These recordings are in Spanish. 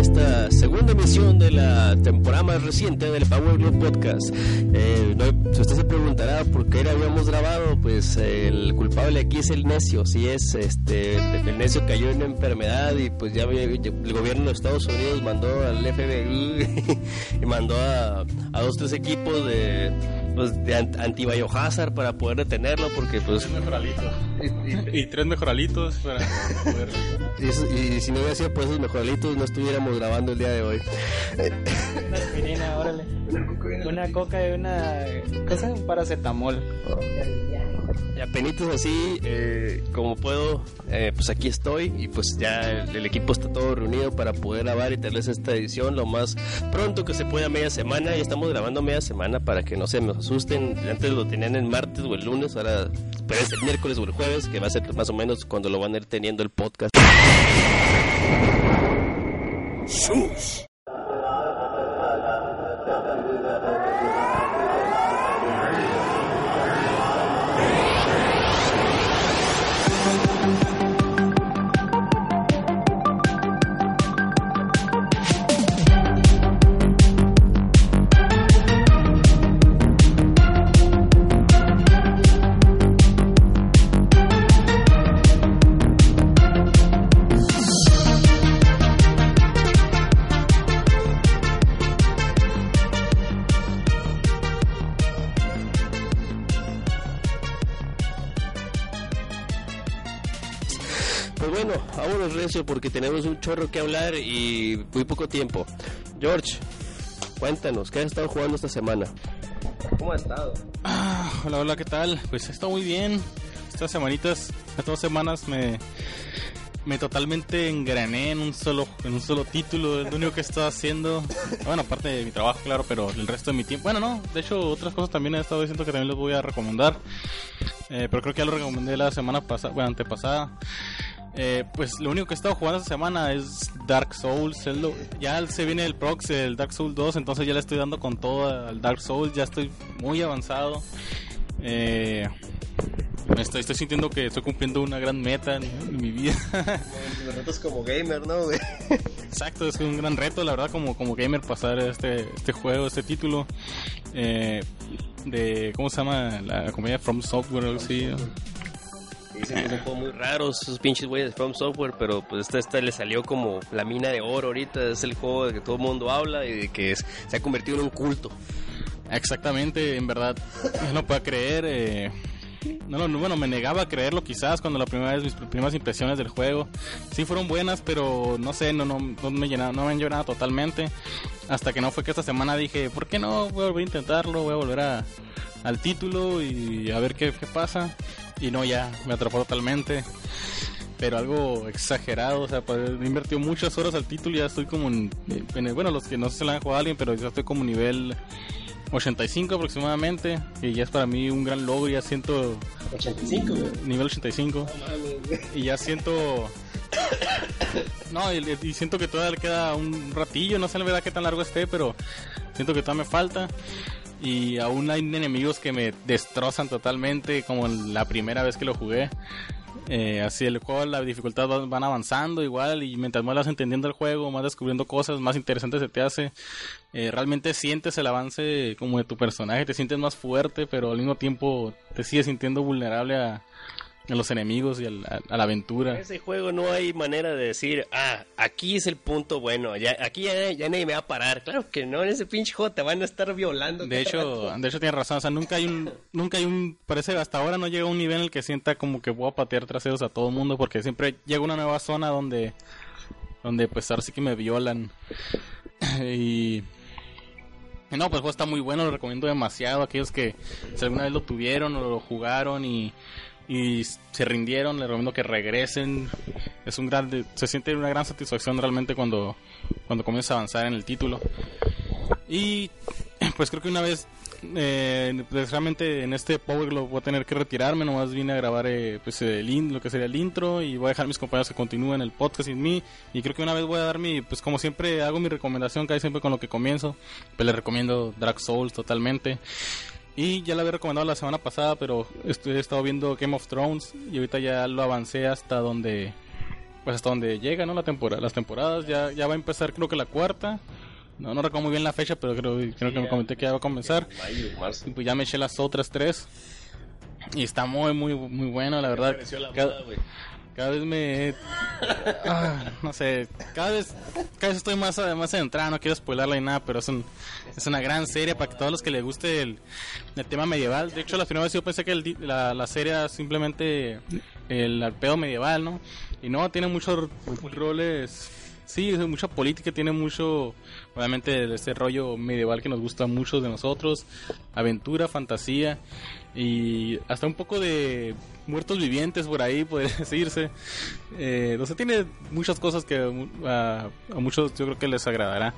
esta segunda emisión de la temporada más reciente del Power Glove Podcast. Eh, no- si usted se preguntará por qué la habíamos grabado, pues eh, el culpable aquí es el necio, sí es, este, el necio cayó en una enfermedad y pues ya el gobierno de Estados Unidos mandó al FBI y mandó a, a dos tres equipos de pues de ant- anti-biohazard para poder detenerlo porque pues mejoralitos. Y, tres mejoralitos para poder... y, y si no hubiera sido por esos mejoralitos no estuviéramos grabando el día de hoy. Una aspirina, órale. Una coca y una. cosa, un paracetamol. Y apenitas así, eh, como puedo, eh, pues aquí estoy y pues ya el, equipo está todo reunido para poder grabar y tenerles esta edición lo más pronto que se pueda media semana. Y estamos grabando media semana para que no se nos asusten. Antes lo tenían el martes o el lunes, ahora puede ser el miércoles o el jueves, que va a ser más o menos cuando lo van a ir teniendo el podcast. Pues vámonos recio porque tenemos un chorro que hablar y muy poco tiempo. George, cuéntanos, ¿qué has estado jugando esta semana? ¿Cómo has estado? Ah, hola, hola, ¿qué tal? Pues está muy bien. Estas semanitas, estas dos semanas me, me totalmente engrané en un solo en un solo título, es lo único que he estado haciendo. Bueno, aparte de mi trabajo, claro, pero el resto de mi tiempo. Bueno, no, de hecho otras cosas también he estado diciendo que también les voy a recomendar. Eh, pero creo que ya lo recomendé la semana pasada, bueno, antepasada. Eh, pues lo único que he estado jugando esta semana es Dark Souls. lo- ya se viene el prox, el Dark Souls 2, entonces ya le estoy dando con todo al Dark Souls. Ya estoy muy avanzado. Eh, me estoy, estoy sintiendo que estoy cumpliendo una gran meta en, en mi vida. Los retos como gamer, ¿no, güey? Exacto, es un gran reto, la verdad, como, como gamer pasar este, este juego, este título. Eh, de, ¿cómo se llama? La comedia From Software, algo así. Dicen que es un juego muy raro, esos pinches güeyes de From Software, pero pues este, este le salió como la mina de oro ahorita, es el juego de que todo el mundo habla y de que es- se ha convertido en un culto. Exactamente, en verdad, no puedo creer. eh, no, no, bueno, me negaba a creerlo quizás cuando la primera vez, mis primeras impresiones del juego, sí fueron buenas, pero no sé, no, no, no me llenaron, no me han llenado totalmente. Hasta que no fue que esta semana dije, ¿por qué no? Voy a volver a intentarlo, voy a volver a, al título y a ver qué, qué pasa. Y no, ya, me atrapó totalmente. Pero algo exagerado, o sea, pues, he invertido muchas horas al título y ya estoy como en, en- bueno, los que no se la han jugado a alguien, pero ya estoy como nivel 85 aproximadamente, y ya es para mí un gran logro, ya siento 85, güey. nivel 85 y ya siento no y, y siento que todavía le queda un ratillo, no sé la verdad qué tan largo esté, pero siento que todavía me falta y aún hay enemigos que me destrozan totalmente como la primera vez que lo jugué. Eh, así el juego, la dificultad van, van avanzando igual y mientras más vas entendiendo el juego, más descubriendo cosas, más interesante se te hace. Eh, realmente sientes el avance como de tu personaje, te sientes más fuerte, pero al mismo tiempo te sigues sintiendo vulnerable a, a los enemigos y al- a, a la En aventura. ese juego no hay manera de decir, ah, aquí es el punto bueno, ya, aquí ya, ya nadie me va a parar. Claro que no, en ese pinche juego te van a estar violando. De hecho, rato. de hecho tiene razón, o sea, nunca hay un, nunca hay un, parece hasta ahora no llega a un nivel en el que sienta como que voy a patear traseros a todo el mundo, porque siempre llega una nueva zona donde, donde pues ahora sí que me violan. y y no, pues el juego está muy bueno, lo recomiendo demasiado a aquellos que si alguna vez lo tuvieron o lo jugaron y y se rindieron, les recomiendo que regresen. Es un gran, se siente una gran satisfacción realmente cuando, cuando comienza a avanzar en el título. Y pues creo que una vez eh, precisamente en este Power Glove voy a tener que retirarme, nomás vine a grabar eh, pues el lo que sería el intro y voy a dejar a mis compañeros que continúen el podcast sin mí y creo que una vez voy a dar mi, pues como siempre hago mi recomendación hay siempre con lo que comienzo, pues les recomiendo Dark Souls totalmente. Y ya lo había recomendado la semana pasada, pero he estado viendo Game of Thrones y ahorita ya lo avancé hasta donde pues hasta donde llega, ¿no? La temporada, las temporadas ya ya va a empezar creo que la cuarta no, no recuerdo muy bien la fecha, pero creo, creo que me comenté que ya va a comenzar. Y pues ya me eché las otras tres. Y está muy, muy, muy bueno, la verdad. cada, vez me... Ah, no sé, cada vez, cada vez estoy más, más centrado, no quiero spoilerla ni nada, pero es, un, es una gran serie para todos los que les guste el, el tema medieval. De hecho, la primera vez yo pensé que la, la serie era simplemente el arpeo medieval, ¿no? Y no, tiene muchos roles Sí, es mucha política, tiene mucho, obviamente, este rollo medieval que nos gusta a muchos de nosotros, aventura, fantasía y hasta un poco de muertos vivientes por ahí, puede decirse. Eh, tiene muchas cosas que a, a muchos yo creo que les agradará.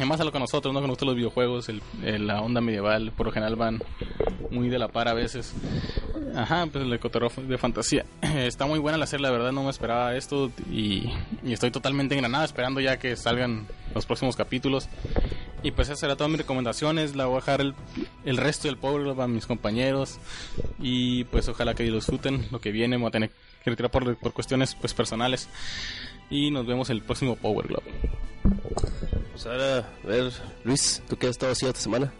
Además a lo que nosotros, ¿no? Que nos los videojuegos, la onda medieval, por lo general van muy de la par a veces. Ajá, pues el cotorreo de fantasía. Está muy buena la serie, la verdad no me esperaba esto y, estoy totalmente engranado esperando ya que salgan los próximos capítulos. Y pues esas serán todas mis recomendaciones, la voy a dejar el, resto del Power a mis compañeros y pues ojalá que disfruten lo que viene, voy a tener que retirar por, por cuestiones pues personales y nos vemos el próximo Power Glove. Pues ahora, a ver, Luis, ¿tú qué has estado haciendo esta semana?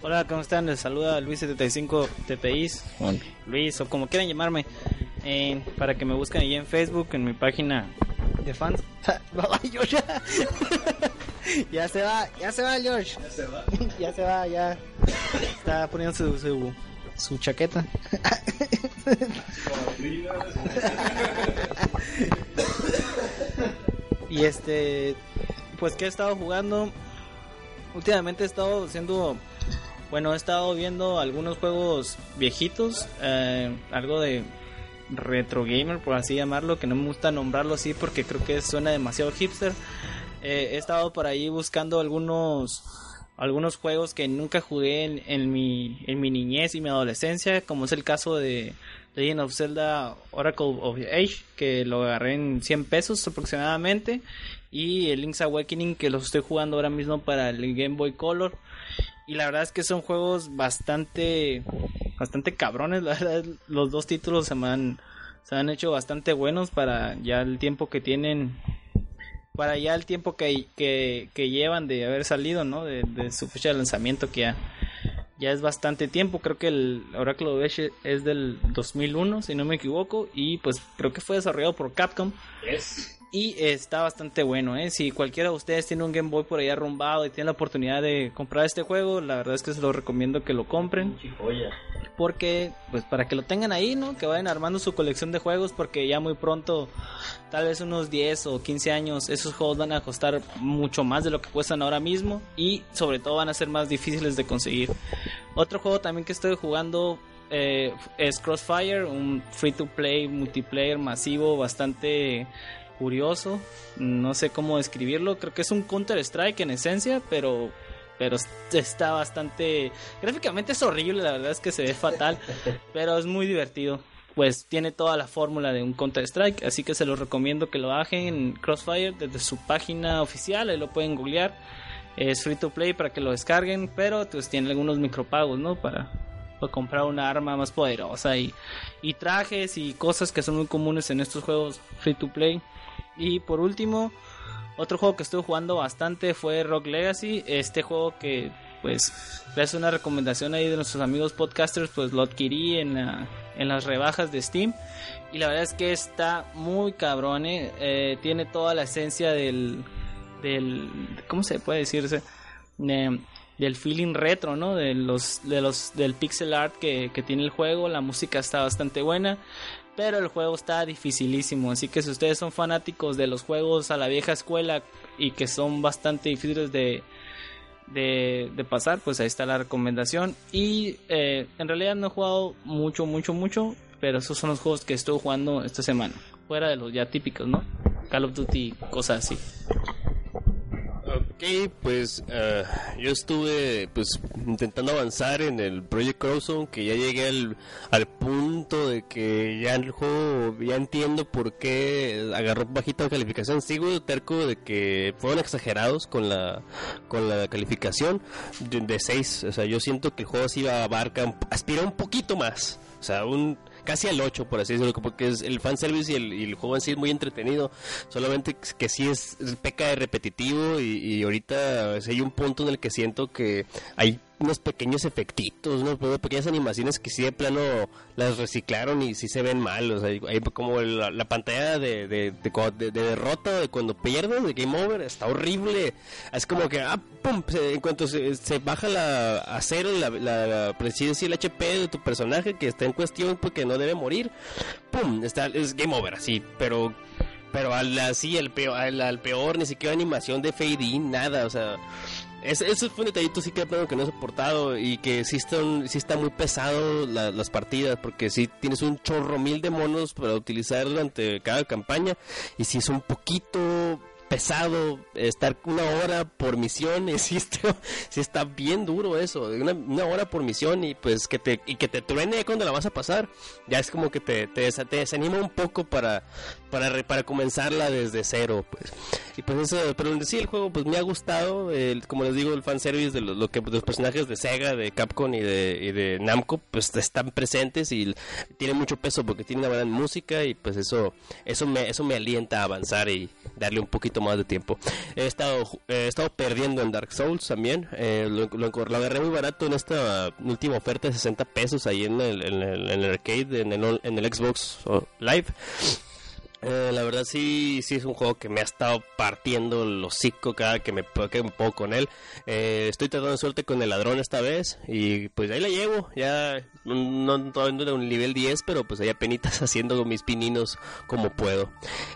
Hola, ¿cómo están? Les saluda Luis75 TPIs, Luis, o como quieran llamarme, eh, para que me busquen ahí en Facebook, en mi página de fans. ya se va, ya se va, George. Ya se va. ya se va, ya. Está poniendo su, su, su chaqueta. Y este, pues que he estado jugando. Últimamente he estado haciendo, bueno, he estado viendo algunos juegos viejitos, eh, algo de retro gamer, por así llamarlo, que no me gusta nombrarlo así porque creo que suena demasiado hipster. Eh, he estado por ahí buscando algunos algunos juegos que nunca jugué en, en, mi, en mi niñez y mi adolescencia, como es el caso de Legend of Zelda Oracle of Age, que lo agarré en 100 pesos aproximadamente, y el Link's Awakening, que los estoy jugando ahora mismo para el Game Boy Color. Y la verdad es que son juegos bastante, bastante cabrones, la verdad, los dos títulos se me han, se han hecho bastante buenos para ya el tiempo que tienen para ya el tiempo que, que, llevan de haber salido, ¿no? De, su fecha de lanzamiento, que ya, ya es bastante tiempo. Creo que el Oracle of es del 2001, si no me equivoco, y pues creo que fue desarrollado por Capcom. Y está bastante bueno, ¿eh? Si cualquiera de ustedes tiene un Game Boy por ahí arrumbado y tiene la oportunidad de comprar este juego, la verdad es que se lo recomiendo que lo compren. Porque, pues para que lo tengan ahí, ¿no? Que vayan armando su colección de juegos porque ya muy pronto, tal vez unos 10 o 15 años, esos juegos van a costar mucho más de lo que cuestan ahora mismo y sobre todo van a ser más difíciles de conseguir. Otro juego también que estoy jugando eh, es Crossfire, un free to play multiplayer masivo bastante curioso, no sé cómo describirlo, creo que es un Counter Strike en esencia, pero pero está bastante gráficamente es horrible, la verdad es que se ve fatal, pero es muy divertido. Pues tiene toda la fórmula de un Counter Strike, así que se los recomiendo que lo bajen en Crossfire desde su página oficial, ahí lo pueden googlear. Es free to play para que lo descarguen, pero pues tiene algunos micropagos, ¿no? Para, para comprar una arma más poderosa y, y trajes y cosas que son muy comunes en estos juegos free to play. Y por último, otro juego que estuve jugando bastante fue Rock Legacy. Este juego que, pues, es una recomendación ahí de nuestros amigos podcasters, pues lo adquirí en, en las rebajas de Steam. Y la verdad es que está muy cabrón, ¿eh? Eh, tiene toda la esencia del, del ¿cómo se puede decirse? del feeling retro, ¿no? De los, de los, del pixel art que, que tiene el juego. La música está bastante buena pero el juego está dificilísimo, así que si ustedes son fanáticos de los juegos a la vieja escuela y que son bastante difíciles de, de, pasar, pues ahí está la recomendación. Y eh, en realidad no he jugado mucho, mucho, mucho, pero esos son los juegos que estuve jugando esta semana. Fuera de los ya típicos, ¿no? Call of Duty, cosas así. Pues uh, yo estuve pues intentando avanzar en el Project Crowzone, que ya llegué al, al, punto de que ya el juego ya entiendo por qué agarró bajita calificación. Sigo terco de que fueron exagerados con la con la calificación de 6. O sea, yo siento que el juego sí va a abarcar, aspira un poquito más. O sea, un casi al 8, por así decirlo, porque es el fanservice y el, y el juego en sí es muy entretenido, solamente que sí es peca de repetitivo y, y ahorita hay un punto en el que siento que hay unos pequeños efectitos, ¿no? pequeñas animaciones que sí de plano las reciclaron y sí se ven mal, o sea, hay como la, la pantalla de, de, de, de, derrota, de cuando pierdes, de game over, está horrible, es como que, ah, pum, se, en cuanto se, se, baja la, a cero la, la, presidencia y el HP de tu personaje que está en cuestión porque no debe morir, pum, está, es game over, así, pero pero al, así, al peor, al, al peor, ni siquiera animación de fade in, nada, o sea, ese, ese, fue un detallito sí que que no he soportado y que sí, están, sí está muy pesado la, las partidas porque sí tienes un chorro mil de monos para utilizar durante cada campaña y si es un poquito pesado estar una hora por misión sí está, sí está bien duro eso una, una, hora por misión y pues que te y que te truene cuando la vas a pasar ya es como que te, te, te desanima un poco para para para comenzarla desde cero pues y pues eso pero sí el juego pues me ha gustado el, como les digo el fanservice de lo, lo que los personajes de Sega de Capcom y de, y de Namco pues están presentes y tiene mucho peso porque tiene una buena música y pues eso eso me eso me alienta a avanzar y darle un poquito más de tiempo. He estado, he estado perdiendo en Dark Souls también. Eh, lo, lo, lo, agarré muy barato en esta última oferta de 60 pesos ahí en el, en el, en el arcade, en el, en el Xbox Live. Eh, la verdad sí, sí es un juego que me ha estado partiendo el hocico cada que me, que me puedo con él. Eh, estoy tratando suerte con el ladrón esta vez y pues ahí la llevo. Ya no todavía no un nivel 10, pero pues ahí penitas haciendo mis pininos como puedo.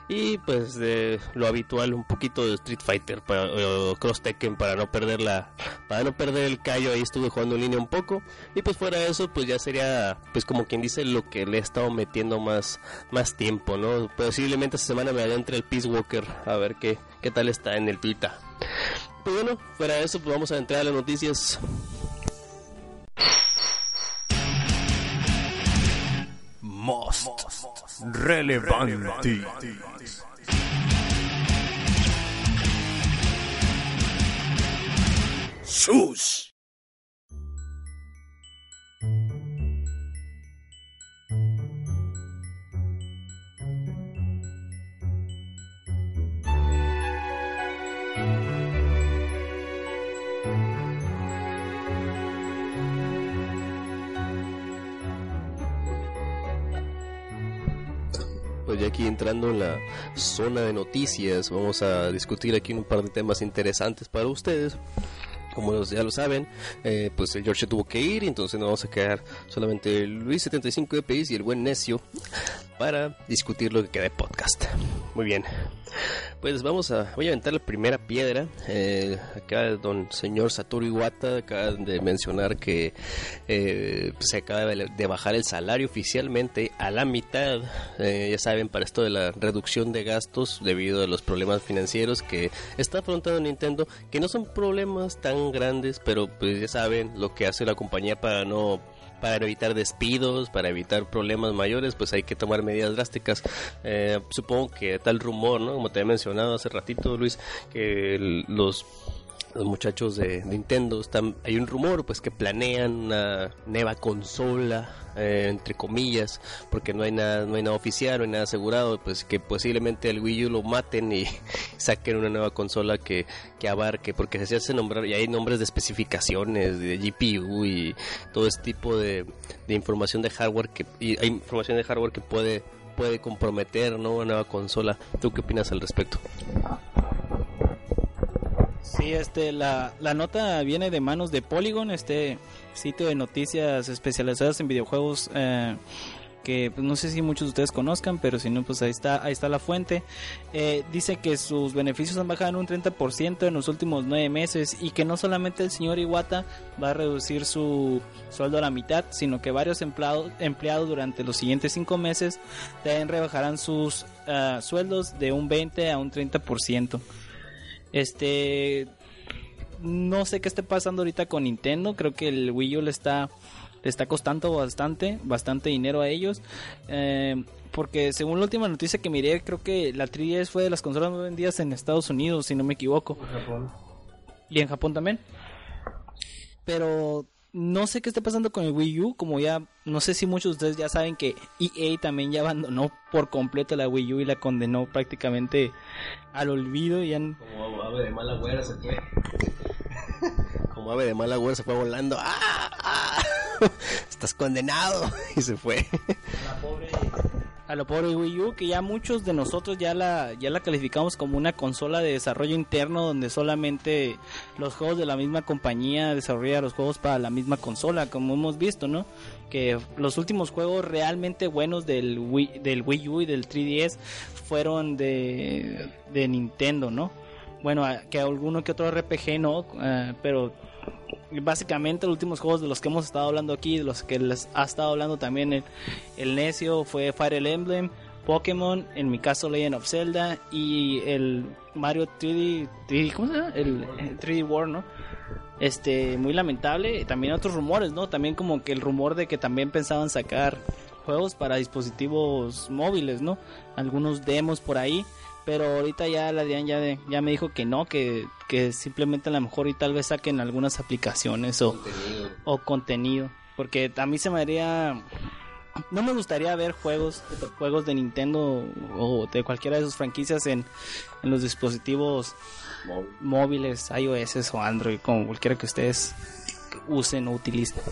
Y pues de lo habitual un poquito de Street Fighter para, o Cross Tekken para no perder la para no perder el callo. Ahí estuve jugando en línea un poco y pues fuera de eso pues ya sería pues como quien dice lo que le he estado metiendo más más tiempo, ¿no? Pues posiblemente esta semana me adentre el Peace Walker a ver qué, qué tal está en el Twitter. Pues bueno, fuera de eso, pues vamos a entrar a las noticias. Most. Sus. Ya aquí entrando en la zona de noticias, vamos a discutir aquí un par de temas interesantes para ustedes. Como ya lo saben, eh, pues el George tuvo que ir, entonces nos vamos a quedar solamente Luis 75 de país y el buen necio para discutir lo que queda de podcast. Muy bien. Pues vamos a, voy a aventar la primera piedra. Eh, acá don señor Satoru Iwata acaba de mencionar que eh, se acaba de bajar el salario oficialmente a la mitad. Eh, ya saben, para esto de la reducción de gastos debido a los problemas financieros que está afrontando Nintendo, que no son problemas tan grandes, pero pues ya saben lo que hace la compañía para no para evitar despidos, para evitar problemas mayores, pues hay que tomar medidas drásticas. Eh, supongo que tal rumor, ¿no? Como te he mencionado hace ratito, Luis, que los los muchachos de Nintendo están hay un rumor pues que planean una nueva consola eh, entre comillas porque no hay nada no hay nada oficial no hay nada asegurado pues que posiblemente el Wii U lo maten y saquen una nueva consola que, que abarque porque se hace nombrar y hay nombres de especificaciones de GPU y todo este tipo de, de información de hardware que y hay información de hardware que puede puede comprometer ¿no? una nueva consola ¿tú qué opinas al respecto? Sí, este, la, la nota viene de manos de Polygon, este sitio de noticias especializadas en videojuegos. Eh, que pues, no sé si muchos de ustedes conozcan, pero si no, pues ahí está, ahí está la fuente. Eh, dice que sus beneficios han bajado en un 30% en los últimos nueve meses y que no solamente el señor Iwata va a reducir su sueldo a la mitad, sino que varios empleados, empleados durante los siguientes cinco meses también rebajarán sus ah, sueldos de un 20 a un 30%. Este, no sé qué esté pasando ahorita con Nintendo. Creo que el Wii U le está, le está costando bastante, bastante dinero a ellos. Eh, porque según la última noticia que miré, creo que la 3DS fue de las consolas más vendidas en Estados Unidos, si no me equivoco. Y en Japón también. Pero no sé qué está pasando con el Wii U, como ya, no sé si muchos de ustedes ya saben que EA también ya abandonó por completo la Wii U y la condenó prácticamente al olvido. Y han... Como ave de mala güera se fue. Como ave de mala güera se fue volando. ¡Ah! ¡Ah! Estás condenado. Y se fue. A lo pobre Wii U, que ya muchos de nosotros ya la, ya la calificamos como una consola de desarrollo interno donde solamente los juegos de la misma compañía desarrolla los juegos para la misma consola, como hemos visto, ¿no? Que los últimos juegos realmente buenos del Wii, del Wii U y del 3DS fueron de, de Nintendo, ¿no? Bueno, que alguno que otro RPG no, uh, pero básicamente los últimos juegos de los que hemos estado hablando aquí, de los que les ha estado hablando también el, el necio, fue Fire Emblem, Pokémon, en mi caso Legend of Zelda y el Mario 3D, 3D ¿cómo se llama? El, el 3D World, ¿no? Este, muy lamentable. También otros rumores, ¿no? También como que el rumor de que también pensaban sacar juegos para dispositivos móviles, ¿no? Algunos demos por ahí pero ahorita ya la Adrián ya, de, ya me dijo que no, que, que simplemente a lo mejor y tal vez saquen algunas aplicaciones o contenido. o contenido, porque a mí se me haría no me gustaría ver juegos juegos de Nintendo o de cualquiera de sus franquicias en, en los dispositivos Móvil. móviles, iOS o Android, como cualquiera que ustedes usen o utilicen.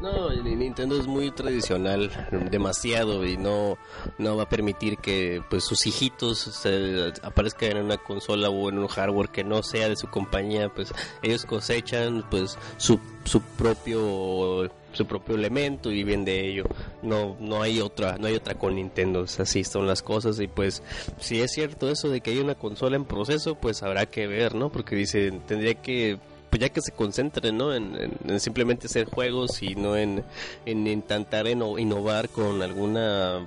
No, Nintendo es muy tradicional, demasiado y no no va a permitir que pues sus hijitos se aparezcan en una consola o en un hardware que no sea de su compañía, pues ellos cosechan pues su su propio su propio elemento y viven de ello. No no hay otra no hay otra con Nintendo, así son las cosas y pues si es cierto eso de que hay una consola en proceso, pues habrá que ver, ¿no? Porque dicen, tendría que pues ya que se concentren ¿no? en, en, en, simplemente hacer juegos y no en, en intentar innovar con alguna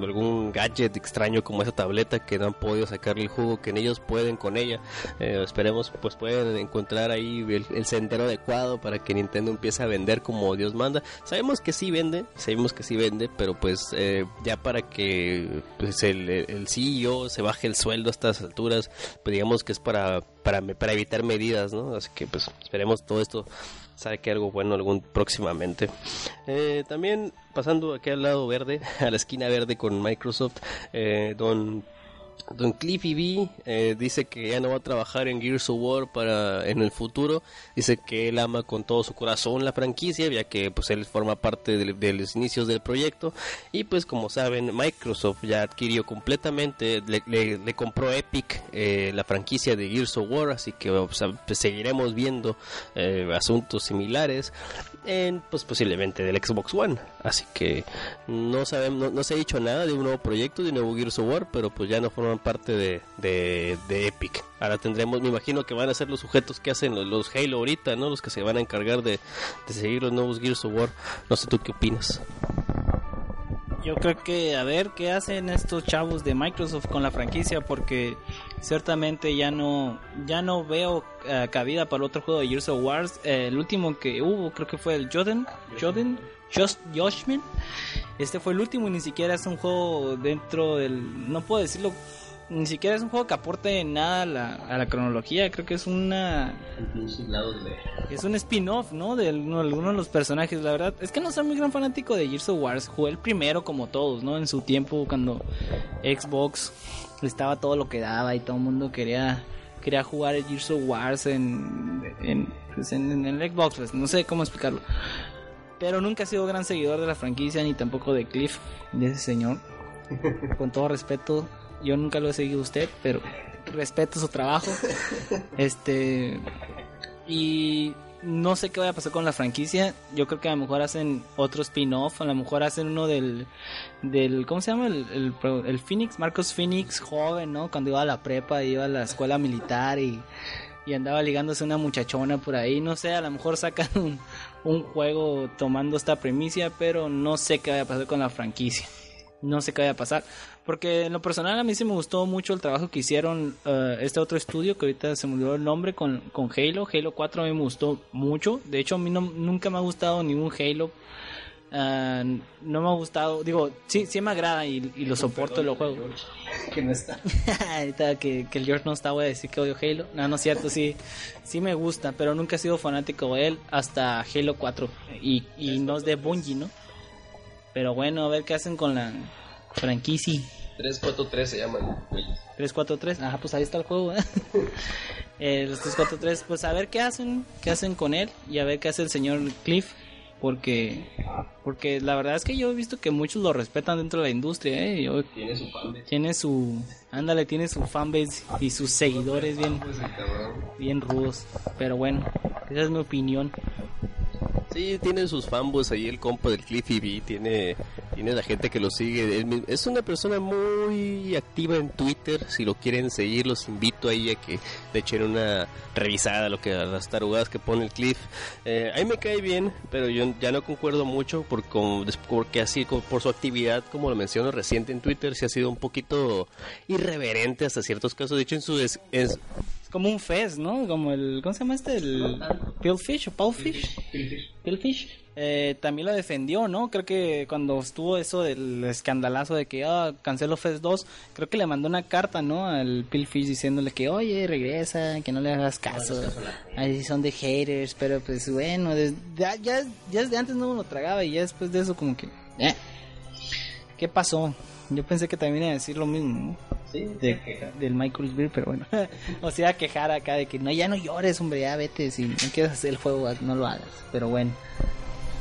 algún gadget extraño como esa tableta que no han podido sacarle el jugo que en ellos pueden con ella eh, esperemos pues pueden encontrar ahí el, el, sendero adecuado para que Nintendo empiece a vender como Dios manda sabemos que sí vende sabemos que sí vende pero pues eh, ya para que pues, el, el CEO se baje el sueldo a estas alturas pues digamos que es para para, para evitar medidas, ¿no? Así que pues esperemos todo esto saque algo bueno algún próximamente. Eh, también pasando aquí al lado verde, a la esquina verde con Microsoft, eh, don Don Cliffy B eh, dice que ya no va a trabajar en Gears of War para en el futuro. Dice que él ama con todo su corazón la franquicia, ya que pues él forma parte de, los inicios del proyecto. Y pues como saben, Microsoft ya adquirió completamente, le, compró Epic eh, la franquicia de Gears of War, así que pues, seguiremos viendo eh, asuntos similares en pues posiblemente del Xbox One. Así que no no, no, se ha dicho nada de un nuevo proyecto de nuevo Gears of War, pero pues ya no parte de, de, de, Epic. Ahora tendremos, me imagino que van a ser los sujetos que hacen los, Halo ahorita, ¿no? Los que se van a encargar de, de seguir los nuevos Gears of War. No sé tú qué opinas. Yo creo que a ver qué hacen estos chavos de Microsoft con la franquicia porque ciertamente ya no ya no veo uh, cabida para otro juego de Gears of Wars. Eh, el último que hubo creo que fue el Jordan, Jordan, Just Joshman. Este fue el último y ni siquiera es un juego dentro del no puedo decirlo ni siquiera es un juego que aporte nada a la, a la cronología, creo que es una... Es un spin-off, ¿no? De alguno de los personajes, la verdad. Es que no soy muy gran fanático de Gears of Wars, jugué el primero como todos, ¿no? En su tiempo cuando Xbox estaba todo lo que daba y todo el mundo quería quería jugar el Gears of Wars en, en, pues en, en el Xbox, pues no sé cómo explicarlo. Pero nunca he sido gran seguidor de la franquicia ni tampoco de Cliff, de ese señor. Con todo respeto, yo nunca lo he seguido a usted, pero respeto su trabajo. Este y no sé qué vaya a pasar con la franquicia. Yo creo que a lo mejor hacen otro spin-off, a lo mejor hacen uno del, del ¿cómo se llama? El, el, el Phoenix, Marcos Phoenix, joven, ¿no? Cuando iba a la prepa, iba a la escuela militar y, y andaba ligándose una muchachona por ahí. No sé, a lo mejor sacan un, un juego tomando esta premisa, pero no sé qué vaya a pasar con la franquicia. No sé qué vaya a pasar. Porque en lo personal a mí sí me gustó mucho el trabajo que hicieron uh, este otro estudio, que ahorita se me olvidó el nombre, con, con Halo. Halo 4 a mí me gustó mucho. De hecho, a mí no, nunca me ha gustado ningún Halo. Uh, no me ha gustado, digo, sí, sí me agrada y, y lo soporto y lo juego. Que no está. ahorita que, que el George no está, voy a decir que odio Halo. No, no es cierto, sí, sí me gusta, pero nunca he sido fanático de él hasta Halo 4. Y, y no es de Bungie, ¿no? Pero bueno, a ver qué hacen con la franquicia. 343 se llaman. 343, ajá, pues ahí está el juego. ¿eh? eh, los 343, pues a ver qué hacen, qué hacen con él y a ver qué hace el señor Cliff. Porque, porque la verdad es que yo he visto que muchos lo respetan dentro de la industria, ¿eh? Yo, tiene su fanbase. Tiene su, ándale, tiene su fanbase y sus seguidores bien, bien rudos. Pero bueno, esa es mi opinión. Sí, tiene sus fanboys ahí el compa del Cliffy B, tiene, tiene la gente que lo sigue. Es una persona muy activa en Twitter, si lo quieren seguir los invito ahí a que le echen una revisada a lo que a las tarugadas que pone el Cliff. Eh, ahí me cae bien, pero yo ya no concuerdo mucho por, con, porque así por su actividad, como lo menciono reciente en Twitter, sí ha sido un poquito irreverente hasta ciertos casos. De hecho, en su... Es, es, como un fez, ¿no? Como el, ¿cómo se llama este? El Pillfish o Pillfish. Pillfish. Eh, también lo defendió, ¿no? Creo que cuando estuvo eso del escandalazo de que ah, canceló Fest 2, creo que le mandó una carta, ¿no? Al Pillfish diciéndole que, oye, regresa, que no le hagas caso. Ahí son de haters, pero pues bueno, desde, ya, ya, ya desde antes no me lo tragaba y ya después de eso como que, eh, ¿qué pasó? Yo pensé que también iba a decir lo mismo, ¿no? Sí, de, del Michael Beer, pero bueno. o sea, quejar acá de que no, ya no llores, hombre, ya vete. Si no quieres hacer el juego, no lo hagas. Pero bueno.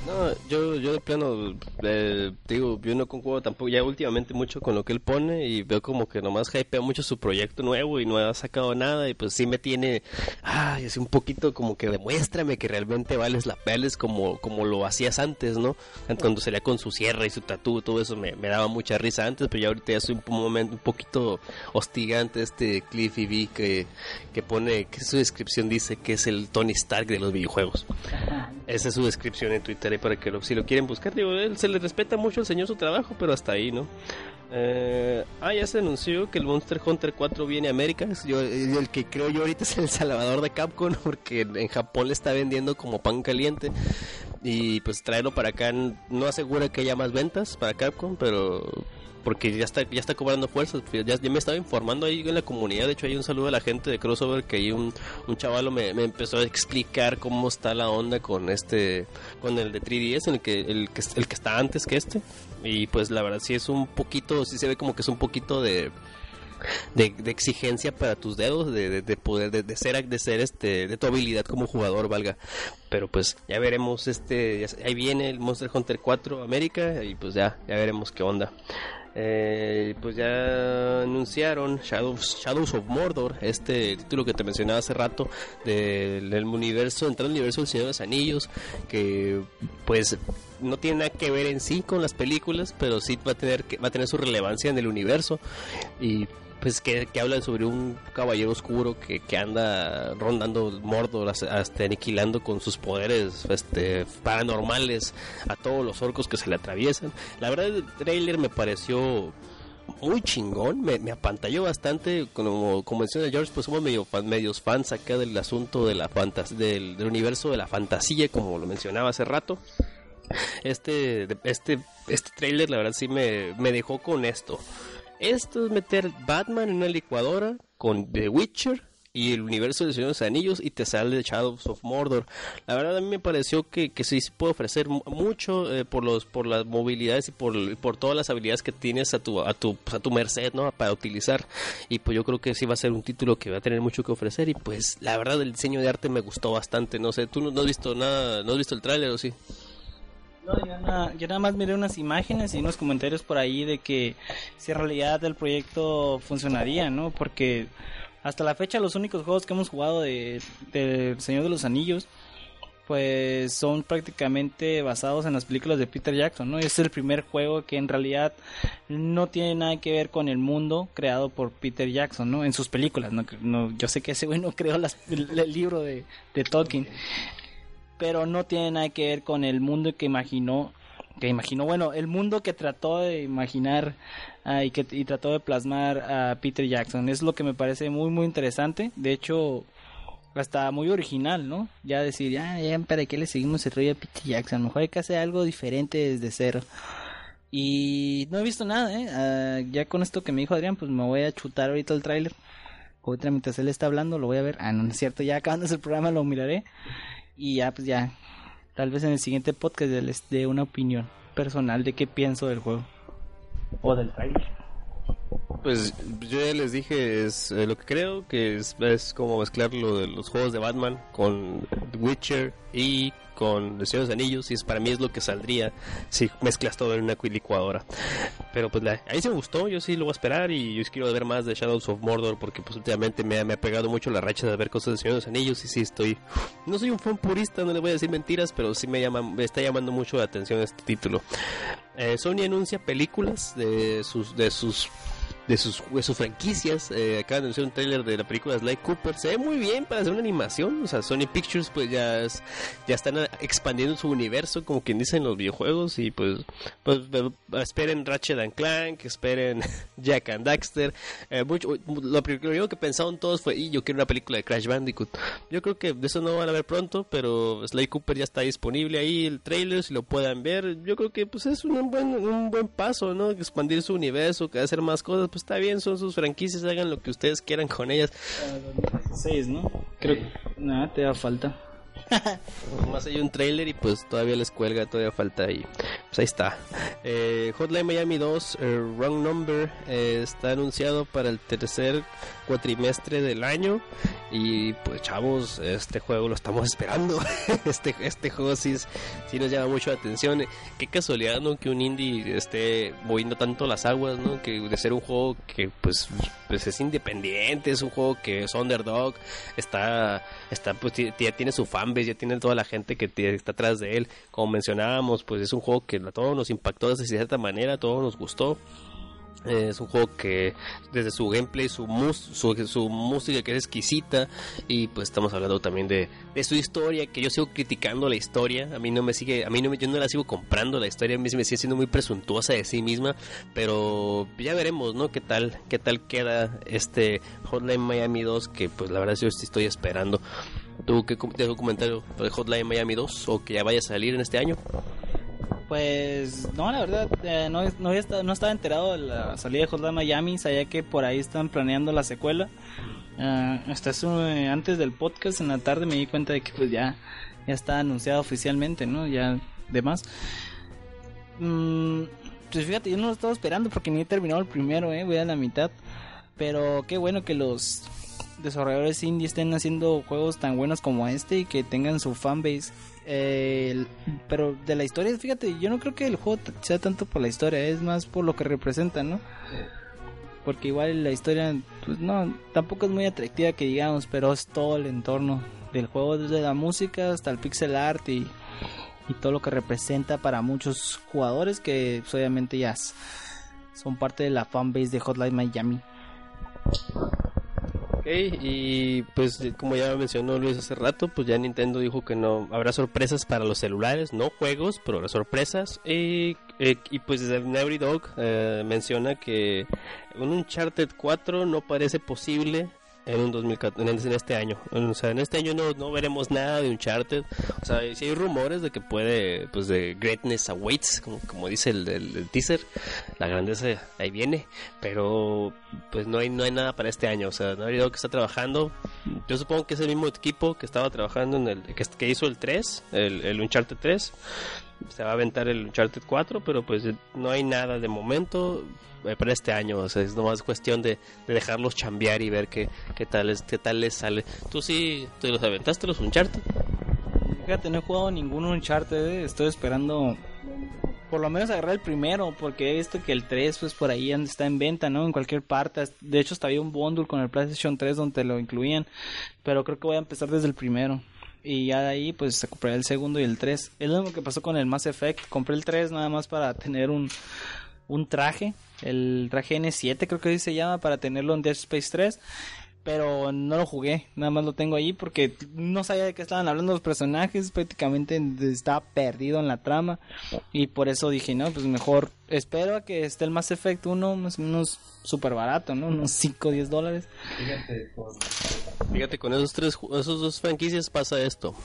No, yo, yo de plano, eh, digo, yo no concuerdo tampoco ya últimamente mucho con lo que él pone y veo como que nomás hypea mucho su proyecto nuevo y no ha sacado nada y pues sí me tiene, ay, así un poquito como que demuéstrame que realmente vales la vales como, como lo hacías antes, ¿no? Cuando salía con su sierra y su tatú, todo eso me, me daba mucha risa antes, pero ya ahorita ya soy un momento un poquito hostigante este Cliffy B que, que pone, que su descripción dice que es el Tony Stark de los videojuegos. Esa es su descripción en Twitter para que lo, si lo quieren buscar. Digo, él, se le respeta mucho al señor su trabajo, pero hasta ahí, ¿no? Eh, ah, ya se anunció que el Monster Hunter 4 viene a América. Yo, el que creo yo ahorita es el Salvador de Capcom, porque en Japón le está vendiendo como pan caliente. Y pues traerlo para acá no asegura que haya más ventas para Capcom, pero porque ya está ya está cobrando fuerzas. Ya, ya me estaba informando ahí en la comunidad. De hecho, hay un saludo a la gente de Crossover que hay un, un chavalo me, empezó a explicar cómo está la onda con este, con el de 3DS, el que, el que, el que está antes que este. Y pues la verdad sí es un poquito, sí se ve como que es un poquito de... De, exigencia para tus dedos de, de, de poder de, de, ser de ser este de tu habilidad como jugador valga pero pues ya veremos este ya, ahí viene el Monster Hunter 4 América y pues ya ya veremos qué onda eh, pues ya anunciaron Shadows, Shadows of Mordor, este título que te mencionaba hace rato del, universo, entrar al universo del Señor de los Anillos, que pues no tiene nada que ver en sí con las películas, pero sí va a tener va a tener su relevancia en el universo. Y pues que, que hablan sobre un caballero oscuro que, que anda rondando Mordor hasta, aniquilando con sus poderes este, paranormales a todos los orcos que se le atraviesan. La verdad el trailer me pareció muy chingón, me, apantalló bastante, como, como menciona George, pues somos medio fan, medios fans acá del asunto de la fantas del, del universo de la fantasía, como lo mencionaba hace rato este este este trailer la verdad sí me, me dejó con esto esto es meter Batman en una licuadora con The Witcher y el universo de Señor de los Anillos y te sale Shadows of Mordor. La verdad a mí me pareció que, que sí puede ofrecer mucho eh, por los por las movilidades y por, por todas las habilidades que tienes a tu a tu pues, a tu merced, ¿no? Para utilizar y pues yo creo que sí va a ser un título que va a tener mucho que ofrecer y pues la verdad el diseño de arte me gustó bastante, no sé, tú no, no has visto nada, no has visto el tráiler o sí? No, yo, nada, yo nada más miré unas imágenes y unos comentarios por ahí de que si en realidad el proyecto funcionaría, ¿no? Porque hasta la fecha los únicos juegos que hemos jugado de, de Señor de los Anillos pues son prácticamente basados en las películas de Peter Jackson, ¿no? Es el primer juego que en realidad no tiene nada que ver con el mundo creado por Peter Jackson, ¿no? En sus películas, ¿no? no yo sé que ese güey no creó el, libro de Tolkien, pero no tiene nada que ver con el mundo que imaginó que imaginó, bueno, el mundo que trató de imaginar y que trató de plasmar a Peter Jackson. Es lo que me parece muy, muy interesante. De hecho, hasta muy original, ¿no? Ya decir, ya, ya, ¿para qué le seguimos el rollo a Peter Jackson? Mejor hay que hacer algo diferente desde cero. Y no he visto nada, ¿eh? Uh, ya con esto que me dijo Adrián, pues me voy a chutar ahorita el tráiler. Ahorita mientras él está hablando lo voy a ver. Ah, no, no es cierto, ya acabando el programa lo miraré. Y ya, pues ya, tal vez en el siguiente podcast les dé una opinión personal de qué pienso del juego o del trailer. Pues yo ya les dije, es eh, lo que creo que es, es, como mezclar lo de los juegos de Batman con Witcher y con Señor de los Anillos y es, para mí es lo que saldría si mezclas todo en una licuadora. Pero pues la, ahí se me gustó, yo sí lo voy a esperar y yo quiero ver más de Shadows of Mordor porque pues últimamente me, me ha pegado mucho la racha de ver cosas de Señor de los Anillos y sí estoy... No soy un fan purista, no le voy a decir mentiras, pero sí me, llama, me está llamando mucho la atención este título. Eh, Sony anuncia películas de sus... De sus de sus, de sus franquicias. Eh, acaban de anunciar un tráiler de la película Sly Cooper. Se ve muy bien para hacer una animación. O sea, Sony Pictures pues ya, es, ya están expandiendo su universo, como quien dice en los videojuegos. Y pues, pues esperen Ratchet and Clank, esperen Jack and Daxter. Eh, mucho, lo primero que pensaron todos fue, y yo quiero una película de Crash Bandicoot. Yo creo que de eso no van a ver pronto, pero Sly Cooper ya está disponible ahí, el trailer, si lo puedan ver. Yo creo que pues es un buen, un buen paso, ¿no? Expandir su universo, que hacer más cosas pues está bien, son sus franquicias, hagan lo que ustedes quieran con ellas. 6, ¿no? Creo que nada, te da falta. Más hay un trailer y pues todavía les cuelga, todavía falta ahí. Pues ahí está. Eh, Hotline Miami 2, eh, Wrong Number, eh, está anunciado para el tercer cuatrimestre del año. Y pues chavos, este juego lo estamos esperando. este, este juego sí, sí nos llama mucho la atención. Qué casualidad, ¿no? Que un indie esté moviendo tanto las aguas, ¿no? Que de ser un juego que pues, pues es independiente, es un juego que es underdog, está, está pues ya tiene su fanbase, ya tiene toda la gente que está atrás de él. Como mencionábamos, pues es un juego que a todos nos impactó de cierta manera, a todos nos gustó. Es un juego que desde su gameplay, su, mus su, su, música que es exquisita y pues estamos hablando también de, de, su historia, que yo sigo criticando la historia, a mí no me sigue, a mí no me, yo no la sigo comprando, la historia a mí me sigue siendo muy presuntuosa de sí misma, pero ya veremos, ¿no? qué tal, qué tal queda este Hotline Miami 2 que pues la verdad yo estoy esperando. ¿Tú qué tienes un comentario de Hotline Miami 2 o que ya vaya a salir en este año? Pues no, la verdad, eh, no, no, no, estaba enterado de la salida de Hotline Miami, sabía que por ahí están planeando la secuela. Uh, hasta eh, antes del podcast, en la tarde me di cuenta de que pues ya, ya está anunciado oficialmente, ¿no? Ya demás. Mm, pues fíjate, yo no lo estaba esperando porque ni he terminado el primero, ¿eh? Voy a la mitad. Pero qué bueno que los desarrolladores indie estén haciendo juegos tan buenos como este y que tengan su fanbase. Pero de la historia, fíjate, yo no creo que el juego sea tanto por la historia, es más por lo que representa, ¿no? Porque igual la historia, pues no, tampoco es muy atractiva que digamos, pero es todo el entorno del juego, desde la música hasta el pixel art y, y todo lo que representa para muchos jugadores que pues, obviamente ya son parte de la fanbase de Hotline Miami. Ok, y pues como ya mencionó Luis hace rato, pues ya Nintendo dijo que no habrá sorpresas para los celulares, no juegos, pero sorpresas. Y, eh, y pues desde Dog eh, menciona que un Uncharted 4 no parece posible en un 2014, en este año. O sea, en este año no, no veremos nada de Uncharted. O sea, si hay rumores de que puede, pues de Greatness Awaits, como, como dice el, el, teaser, la grandeza ahí viene. Pero, pues no hay, no hay nada para este año. O sea, no hay que está trabajando. Yo supongo que es el mismo equipo que estaba trabajando en el, que, que hizo el 3, el, el Uncharted 3 se va a aventar el Uncharted 4, pero pues no hay nada de momento para este año. O sea, es nomás cuestión de, de dejarlos chambear y ver qué, qué, tal, qué tal les sale. ¿Tú sí te los aventaste los Uncharted? Fíjate, no he jugado ningún Uncharted, eh. estoy esperando por lo menos agarrar el primero, porque he visto que el 3 pues por ahí está en venta, ¿no? En cualquier parte. De hecho, hasta había un bundle con el PlayStation 3 donde lo incluían, pero creo que voy a empezar desde el primero. Y ya de ahí, pues compré el segundo y el 3. Es lo mismo que pasó con el Mass Effect. Compré el 3 nada más para tener un, un traje. El traje N7 creo que se llama, para tenerlo en Dead Space 3 pero no lo jugué, nada más lo tengo ahí porque no sabía de qué estaban hablando los personajes, prácticamente estaba perdido en la trama y por eso dije, no, pues mejor espero a que esté el Mass Effect 1 más o menos súper barato, ¿no? Unos 5 o 10 dólares. Fíjate, con esos tres, esos dos franquicias pasa esto.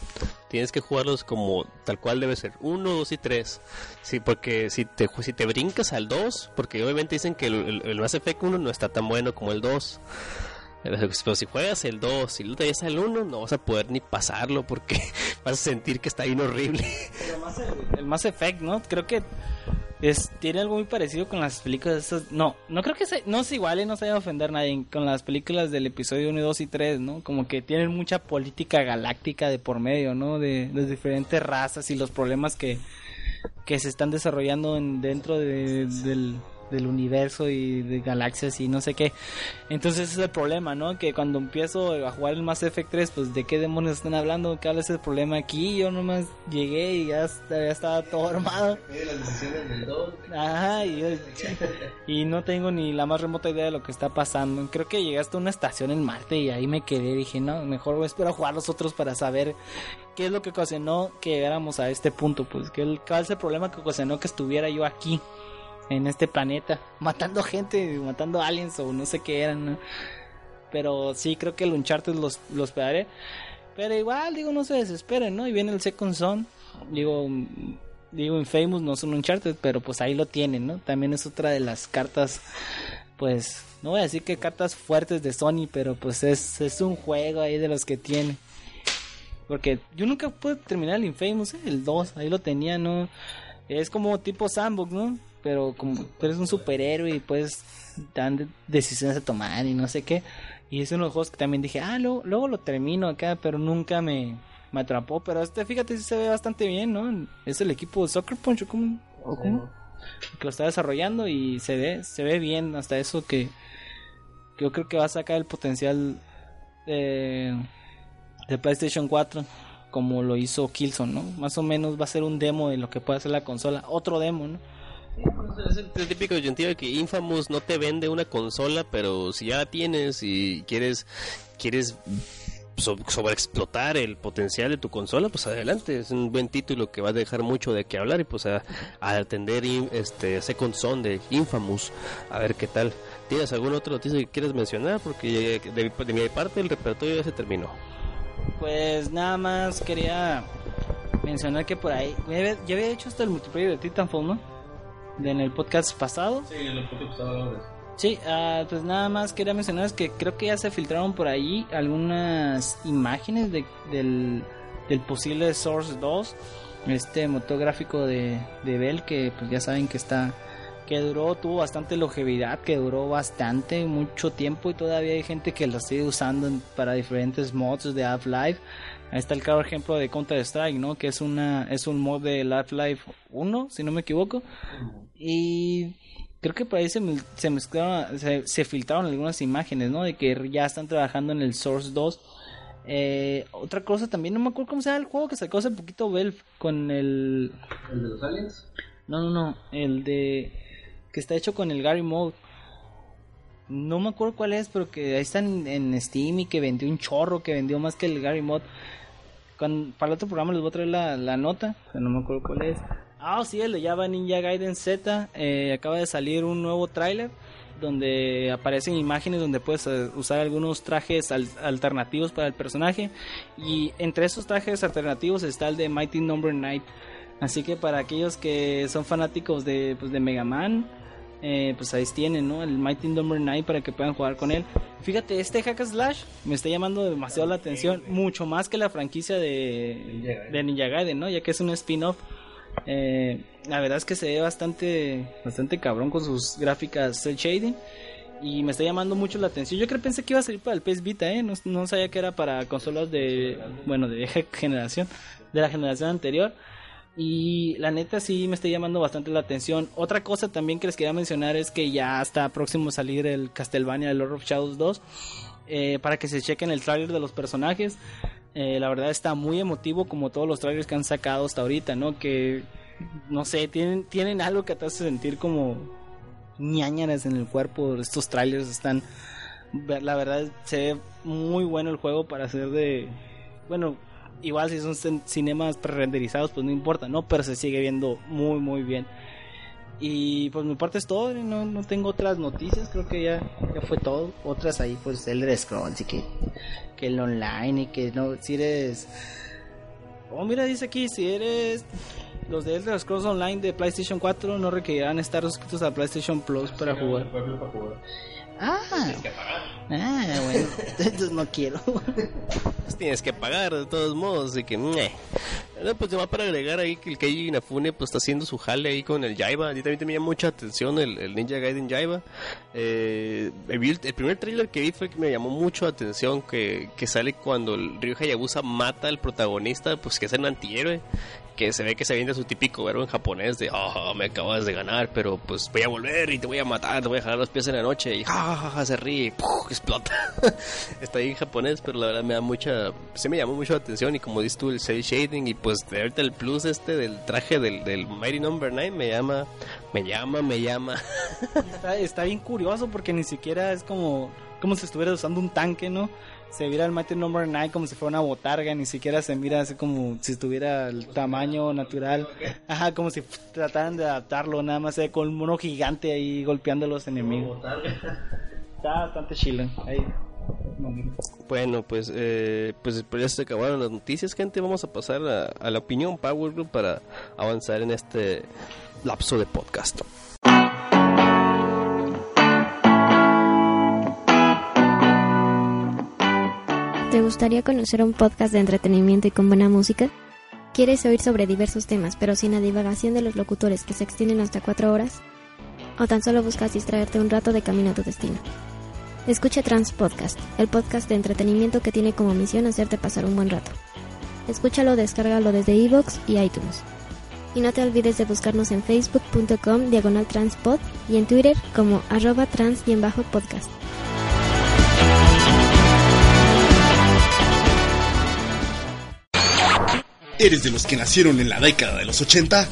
Tienes que jugarlos como tal cual debe ser. Uno, dos y tres. Sí, porque si te, si te brincas al 2, porque obviamente dicen que el, el, el Mass Effect 1 no está tan bueno como el 2. Pero si juegas el 2 y luego te llegas al 1, no vas a poder ni pasarlo porque vas a sentir que está bien horrible. Pero más el, Mass Effect, ¿no? Creo que es, tiene algo muy parecido con las películas. Esas, no, no creo que se, no se iguale, no se vaya a ofender a nadie con las películas del episodio 1, 2 y 3, ¿no? Como que tienen mucha política galáctica de por medio, ¿no? De las diferentes razas y los problemas que, que se están desarrollando en, dentro de, del del universo y de galaxias y no sé qué. Entonces ese es el problema, ¿no? Que cuando empiezo a jugar el Mass Effect 3, pues de qué demonios están hablando, ¿Qué es el problema aquí. Yo nomás llegué y ya, ya estaba todo armado. Ajá, y, yo, y no tengo ni la más remota idea de lo que está pasando. Creo que llegué hasta una estación en Marte y ahí me quedé. Dije, no, mejor voy a esperar a jugar los otros para saber qué es lo que ocasionó que llegáramos a este punto. Pues, ¿qué, cuál es el problema que ocasionó que estuviera yo aquí en este planeta, matando gente, matando aliens o no sé qué eran, ¿no? Pero sí, creo que el Uncharted los, los pegaré. Pero igual, digo, no se desesperen, ¿no? Y viene el Second Son. Digo, digo, Infamous no son Uncharted, pero pues ahí lo tienen, ¿no? También es otra de las cartas, pues, no voy a decir que cartas fuertes de Sony, pero pues es, es un juego ahí de los que tiene. Porque yo nunca pude terminar el Infamous, ¿eh? el 2, ahí lo tenía, ¿no? Es como tipo sandbox, ¿no? Pero como tú eres un superhéroe y pues dan decisiones a tomar y no sé qué. Y es uno de los juegos que también dije, ah, luego, luego lo termino acá, pero nunca me, me atrapó. Pero este, fíjate, sí se ve bastante bien, ¿no? Es el equipo de Soccer Punch, ¿o cómo? ¿O cómo? Que lo está desarrollando y se ve, se ve bien hasta eso que, que yo creo que va a sacar el potencial de, de PlayStation 4 como lo hizo Killzone, ¿no? Más o menos va a ser un demo de lo que puede hacer la consola, otro demo, ¿no? Es el, el típico de que Infamous no te vende una consola, pero si ya la tienes y quieres quieres so, sobreexplotar el potencial de tu consola, pues adelante, es un buen título que va a dejar mucho de qué hablar y pues a, atender este Second Son de Infamous, a ver qué tal. ¿Tienes algún otro noticia que quieras mencionar? Porque de, de mi parte el repertorio ya se terminó. Pues nada más quería mencionar que por ahí, ya había hecho hasta el multiplayer de Titanfall, ¿no? De en el podcast pasado. Sí, en el podcast pasado. Sí, uh, pues nada más quería mencionar es que creo que ya se filtraron por ahí algunas imágenes de, del, del posible Source 2, este motográfico de, de Bell que pues ya saben que está que duró, tuvo bastante longevidad, que duró bastante, mucho tiempo y todavía hay gente que lo sigue usando para diferentes mods de Half-Life. Ahí está el claro ejemplo de Counter Strike, ¿no? Que es una es un mod de Half-Life 1, si no me equivoco. Y creo que por ahí se, se mezclaron, se, se, filtraron algunas imágenes, ¿no? De que ya están trabajando en el Source 2. Eh, otra cosa también, no me acuerdo cómo se llama el juego que sacó hace poquito Valve con el... ¿El de los aliens? No, no, no, el de... que está hecho con el Gary Mode. No me acuerdo cuál es, pero que ahí está en, Steam y que vendió un chorro, que vendió más que el Gary Mod. Con, para el otro programa les voy a traer la, la nota, que no me acuerdo cuál es. Ah, sí, el de Java Ninja Gaiden Z. Eh, acaba de salir un nuevo tráiler donde aparecen imágenes donde puedes usar algunos trajes al alternativos para el personaje. Y entre esos trajes alternativos está el de Mighty Number no. 9. Así que para aquellos que son fanáticos de, pues, de Mega Man, eh, pues ahí tienen, ¿no? El Mighty Number 9 para que puedan jugar con él. Fíjate, este Hack Slash me está llamando demasiado la atención, mucho más que la franquicia de, de Ninja Gaiden, ¿no? Ya que es un spin-off. Eh, la verdad es que se ve bastante, bastante cabrón con sus gráficas cel shading. Y me está llamando mucho la atención. Yo creo que pensé que iba a salir para el PS Vita, ¿eh? No, no sabía que era para consolas de, bueno, de generación, de la generación anterior. Y la neta sí me está llamando bastante la atención. Otra cosa también que les quería mencionar es que ya está próximo a salir el Castlevania Lord of Shadows 2. Eh, para que se chequen el trailer de los personajes. Eh, la verdad está muy emotivo como todos los trailers que han sacado hasta ahorita, ¿no? Que, no sé, tienen, tienen algo que te hace sentir como ñañaras en el cuerpo. Estos trailers están, la verdad, se ve muy bueno el juego para ser de, bueno, igual si son cinemas pre-renderizados, pues no importa, ¿no? Pero se sigue viendo muy, muy bien. Y pues mi parte es todo, no, no tengo otras noticias, creo que ya, ya fue todo. Otras ahí, pues el de Scrolls y que, que el online y que no, si eres... Oh, mira, dice aquí, si eres... Los de Elder Scrolls Online de PlayStation 4 no requerirán estar suscritos a PlayStation Plus para jugar. Ah, ah, bueno, entonces no quiero. Pues tienes que pagar de todos modos, así que... Meh. No, pues va para agregar ahí que el Keiji Inafune pues está haciendo su jale ahí con el Jaiba. A mí también me llama mucha atención el, el Ninja Gaiden Jaiba. Eh, el, el, primer trailer que vi fue que me llamó mucho la atención que, que sale cuando el Ryu Hayabusa mata al protagonista, pues que es un antihéroe que se ve que se viene su típico verbo en japonés de, oh, me acabas de ganar, pero pues voy a volver y te voy a matar, te voy a jalar los pies en la noche y jajaja, se ríe, explota. Está ahí en japonés, pero la verdad me da mucha, se me llamó mucho la atención y como dices tú, el cel shading y pues de ahorita el plus este del traje del, del Mighty Number 9 me llama, me llama, me llama. está, está bien curioso porque ni siquiera es como, como si estuviera usando un tanque, ¿no? Se mira el Mighty Number 9 como si fuera una botarga, ni siquiera se mira así como si estuviera el tamaño natural. Ajá, como si trataran de adaptarlo, nada más eh, con un mono gigante ahí golpeando a los enemigos. Está bastante chile. Ahí. Bueno, pues, eh, pues, pues ya se acabaron las noticias, gente. Vamos a pasar a, a la opinión Power Group para avanzar en este lapso de podcast. ¿Te gustaría conocer un podcast de entretenimiento y con buena música? ¿Quieres oír sobre diversos temas, pero sin la divagación de los locutores que se extienden hasta cuatro horas? ¿O tan solo buscas distraerte un rato de camino a tu destino? Escucha Trans Podcast, el podcast de entretenimiento que tiene como misión hacerte pasar un buen rato. Escúchalo, descárgalo desde iVoox y iTunes. Y no te olvides de buscarnos en facebook.com diagonal transpod y en Twitter como arroba trans-podcast. ¿Eres de los que nacieron en la década de los 80?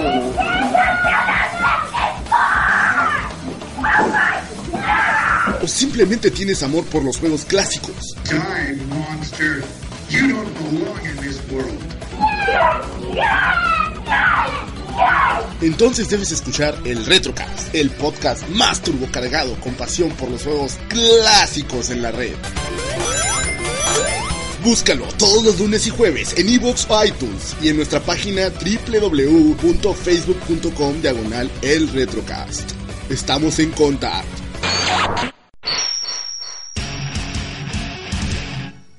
¿O simplemente tienes amor por los juegos clásicos? Time, monster. You don't belong in this world. Entonces debes escuchar el Retrocast, el podcast más turbocargado con pasión por los juegos clásicos en la red. Búscalo todos los lunes y jueves en iVoox o iTunes y en nuestra página www.facebook.com diagonal el retrocast. Estamos en contacto.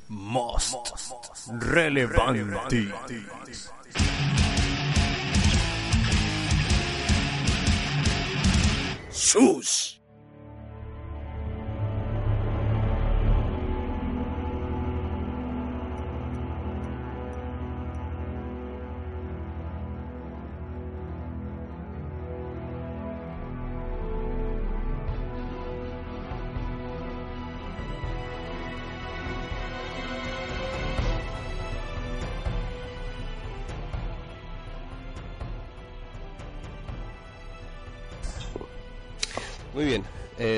Most relevante. Sus.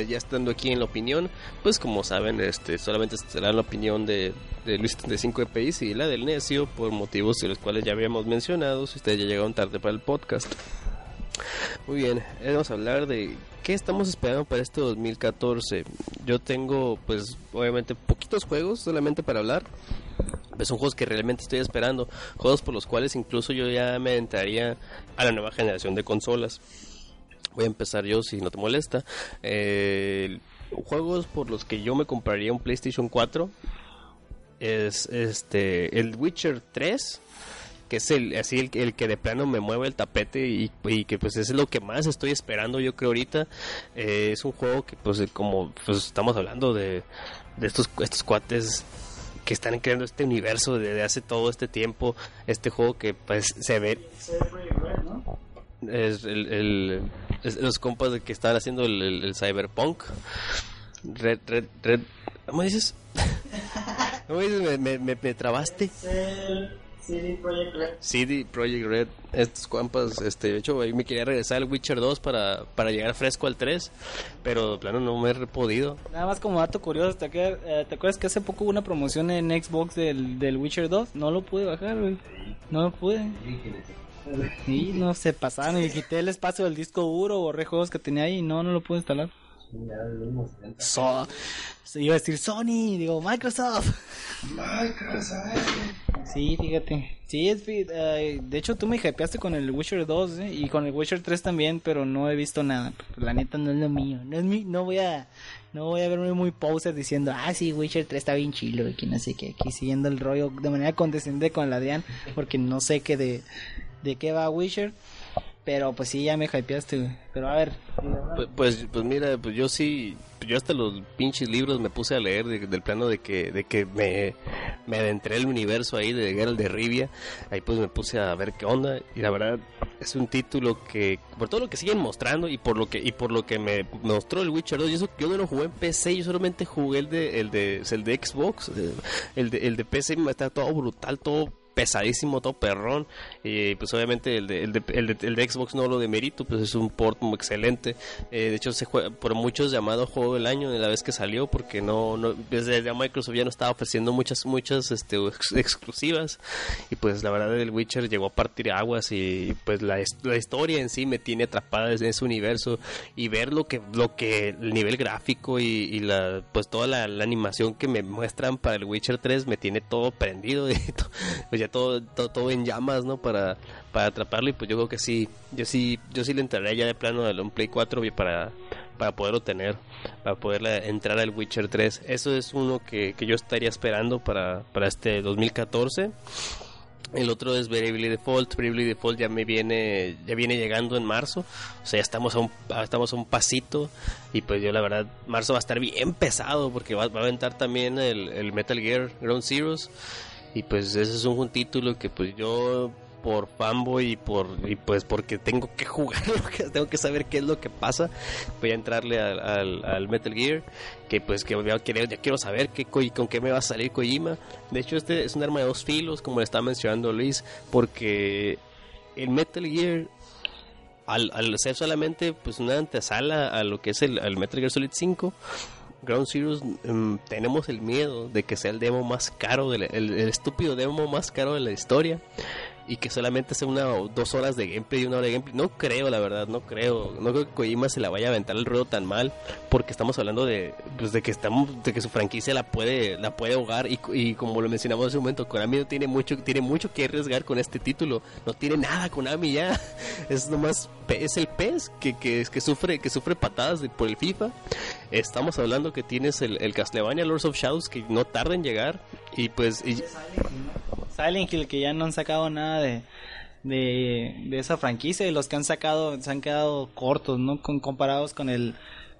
Ya estando aquí en la opinión, pues como saben, este solamente será la opinión de, de Luis 35 EPIs y la del necio por motivos de los cuales ya habíamos mencionado, si ustedes ya llegaron tarde para el podcast. Muy bien, eh, vamos a hablar de qué estamos esperando para este 2014. Yo tengo, pues, obviamente poquitos juegos solamente para hablar. Pues son juegos que realmente estoy esperando, juegos por los cuales incluso yo ya me entraría a la nueva generación de consolas voy a empezar yo si no te molesta. Eh, juegos por los que yo me compraría un PlayStation 4 es este el Witcher 3 que es el así el, el que de plano me mueve el tapete y, que pues es lo que más estoy esperando yo creo ahorita. Eh, es un juego que pues como pues estamos hablando de, de estos estos cuates que están creando este universo desde hace todo este tiempo. Este juego que pues se ve es el, el es los compas de que están haciendo el, el, el cyberpunk red red red ¿cómo dices? ¿Cómo dices? Me, me, me, me trabaste. CD Projekt Red. CD Projekt Red, estos compas, este, de hecho, ahí me quería regresar al Witcher 2 para, para llegar fresco al 3, pero de plano no me he podido. Nada más como dato curioso, ¿te, acuer- eh, ¿te acuerdas que hace poco hubo una promoción en Xbox del, del Witcher 2? No lo pude bajar, güey. No lo pude. Sí, no se pasaron y quité el espacio del disco duro, borré juegos que tenía ahí y no, no lo pude instalar. So, se iba a decir Sony, digo Microsoft. Sí, fíjate. Sí, es, de hecho tú me hypeaste con el Witcher 2 ¿eh? y con el Witcher 3 también, pero no he visto nada. La neta no es lo mío. No es mi, no voy a, no voy a verme muy poser diciendo, ah sí, Witcher 3 está bien chilo y que no sé qué, aquí siguiendo el rollo de manera condescendente con el Adrián, porque no sé qué de, de qué va Witcher. Pero pues sí, ya me hypeaste. Pero a ver. Pues, pues, pues mira, pues yo sí, yo hasta los pinches libros me puse a leer de- del plano de que, de que me, me adentré el universo ahí de Geralt de Rivia, ahí pues me puse a ver qué onda y la verdad es un título que, por todo lo que siguen mostrando y por lo que, y por lo que me mostró el Witcher 2, y eso, yo no lo jugué en PC, yo solamente jugué el de, el de, el de Xbox, el de, el de PC está todo brutal, todo pesadísimo, todo perrón. Y pues obviamente el de, el de, el de, el de Xbox no lo de mérito, pues es un port muy excelente. Eh, de hecho, se juega por muchos llamado juego del año de la vez que salió, porque no, no desde ya Microsoft ya no estaba ofreciendo muchas, muchas este, ex- exclusivas. Y pues la verdad, el Witcher llegó a partir aguas y pues la, la historia en sí me tiene atrapada en ese universo y ver lo que, lo que, el nivel gráfico y, y la, pues toda la, la animación que me muestran para el Witcher 3 me tiene todo prendido y to- pues ya todo, todo, todo en llamas, ¿no? Para, para atraparlo y pues yo creo que sí, yo sí, yo sí le entraré ya de plano al un Play 4 y para, para poderlo tener, para poder entrar al Witcher 3. Eso es uno que, que yo estaría esperando para, para este 2014. El otro es Bravely Default. Bravely Default ya me viene, ya viene llegando en marzo. O sea, ya estamos a un, estamos a un pasito. Y pues yo la verdad, marzo va a estar bien pesado porque va, va a aventar también el, el Metal Gear Ground Zeroes. Y pues ese es un título que pues yo por fanboy y por y pues porque tengo que jugarlo, tengo que saber qué es lo que pasa, voy a entrarle al, al, al Metal Gear, que pues que ya quiero, ya quiero saber qué, con qué me va a salir Kojima. De hecho, este es un arma de dos filos, como le está mencionando Luis, porque el Metal Gear al, al ser solamente pues una antesala a lo que es el, el Metal Gear Solid 5 Ground Zeroes mm, tenemos el miedo de que sea el demo más caro de la- el, el estúpido demo más caro de la historia y que solamente sea una o dos horas de gameplay y una hora de gameplay. No creo, la verdad, no creo. No creo que Kojima se la vaya a aventar el ruedo tan mal porque estamos hablando de pues, de que estamos de que su franquicia la puede la puede ahogar y, y como lo mencionamos hace un momento, Konami no tiene mucho tiene mucho que arriesgar con este título. No tiene nada Konami ya. Es nomás es el pez que, que, que sufre que sufre patadas por el FIFA. Estamos hablando que tienes el, el Castlevania Lords of Shadows que no tarda en llegar y pues y- Silent Hill que ya no han sacado nada de, de, de esa franquicia y los que han sacado se han quedado cortos, ¿no? Con, comparados con el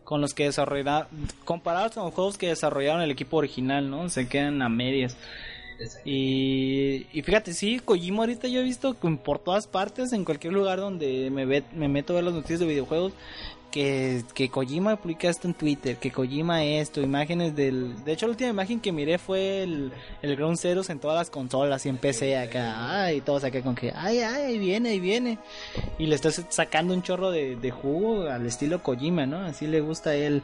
con los que desarrollaron comparados con los juegos que desarrollaron el equipo original, ¿no? Se quedan a medias. Y, y fíjate, sí, Kojima ahorita yo he visto que por todas partes, en cualquier lugar donde me, ve- me meto a ver las noticias de videojuegos, que, que Kojima publica esto en Twitter, que Kojima esto, imágenes del... De hecho, la última imagen que miré fue el, el Ground Zeroes en todas las consolas y en PC acá, ay, todos acá con que, ay, ay, ahí viene, ahí viene. Y le está sacando un chorro de, de jugo al estilo Kojima, ¿no? Así le gusta él.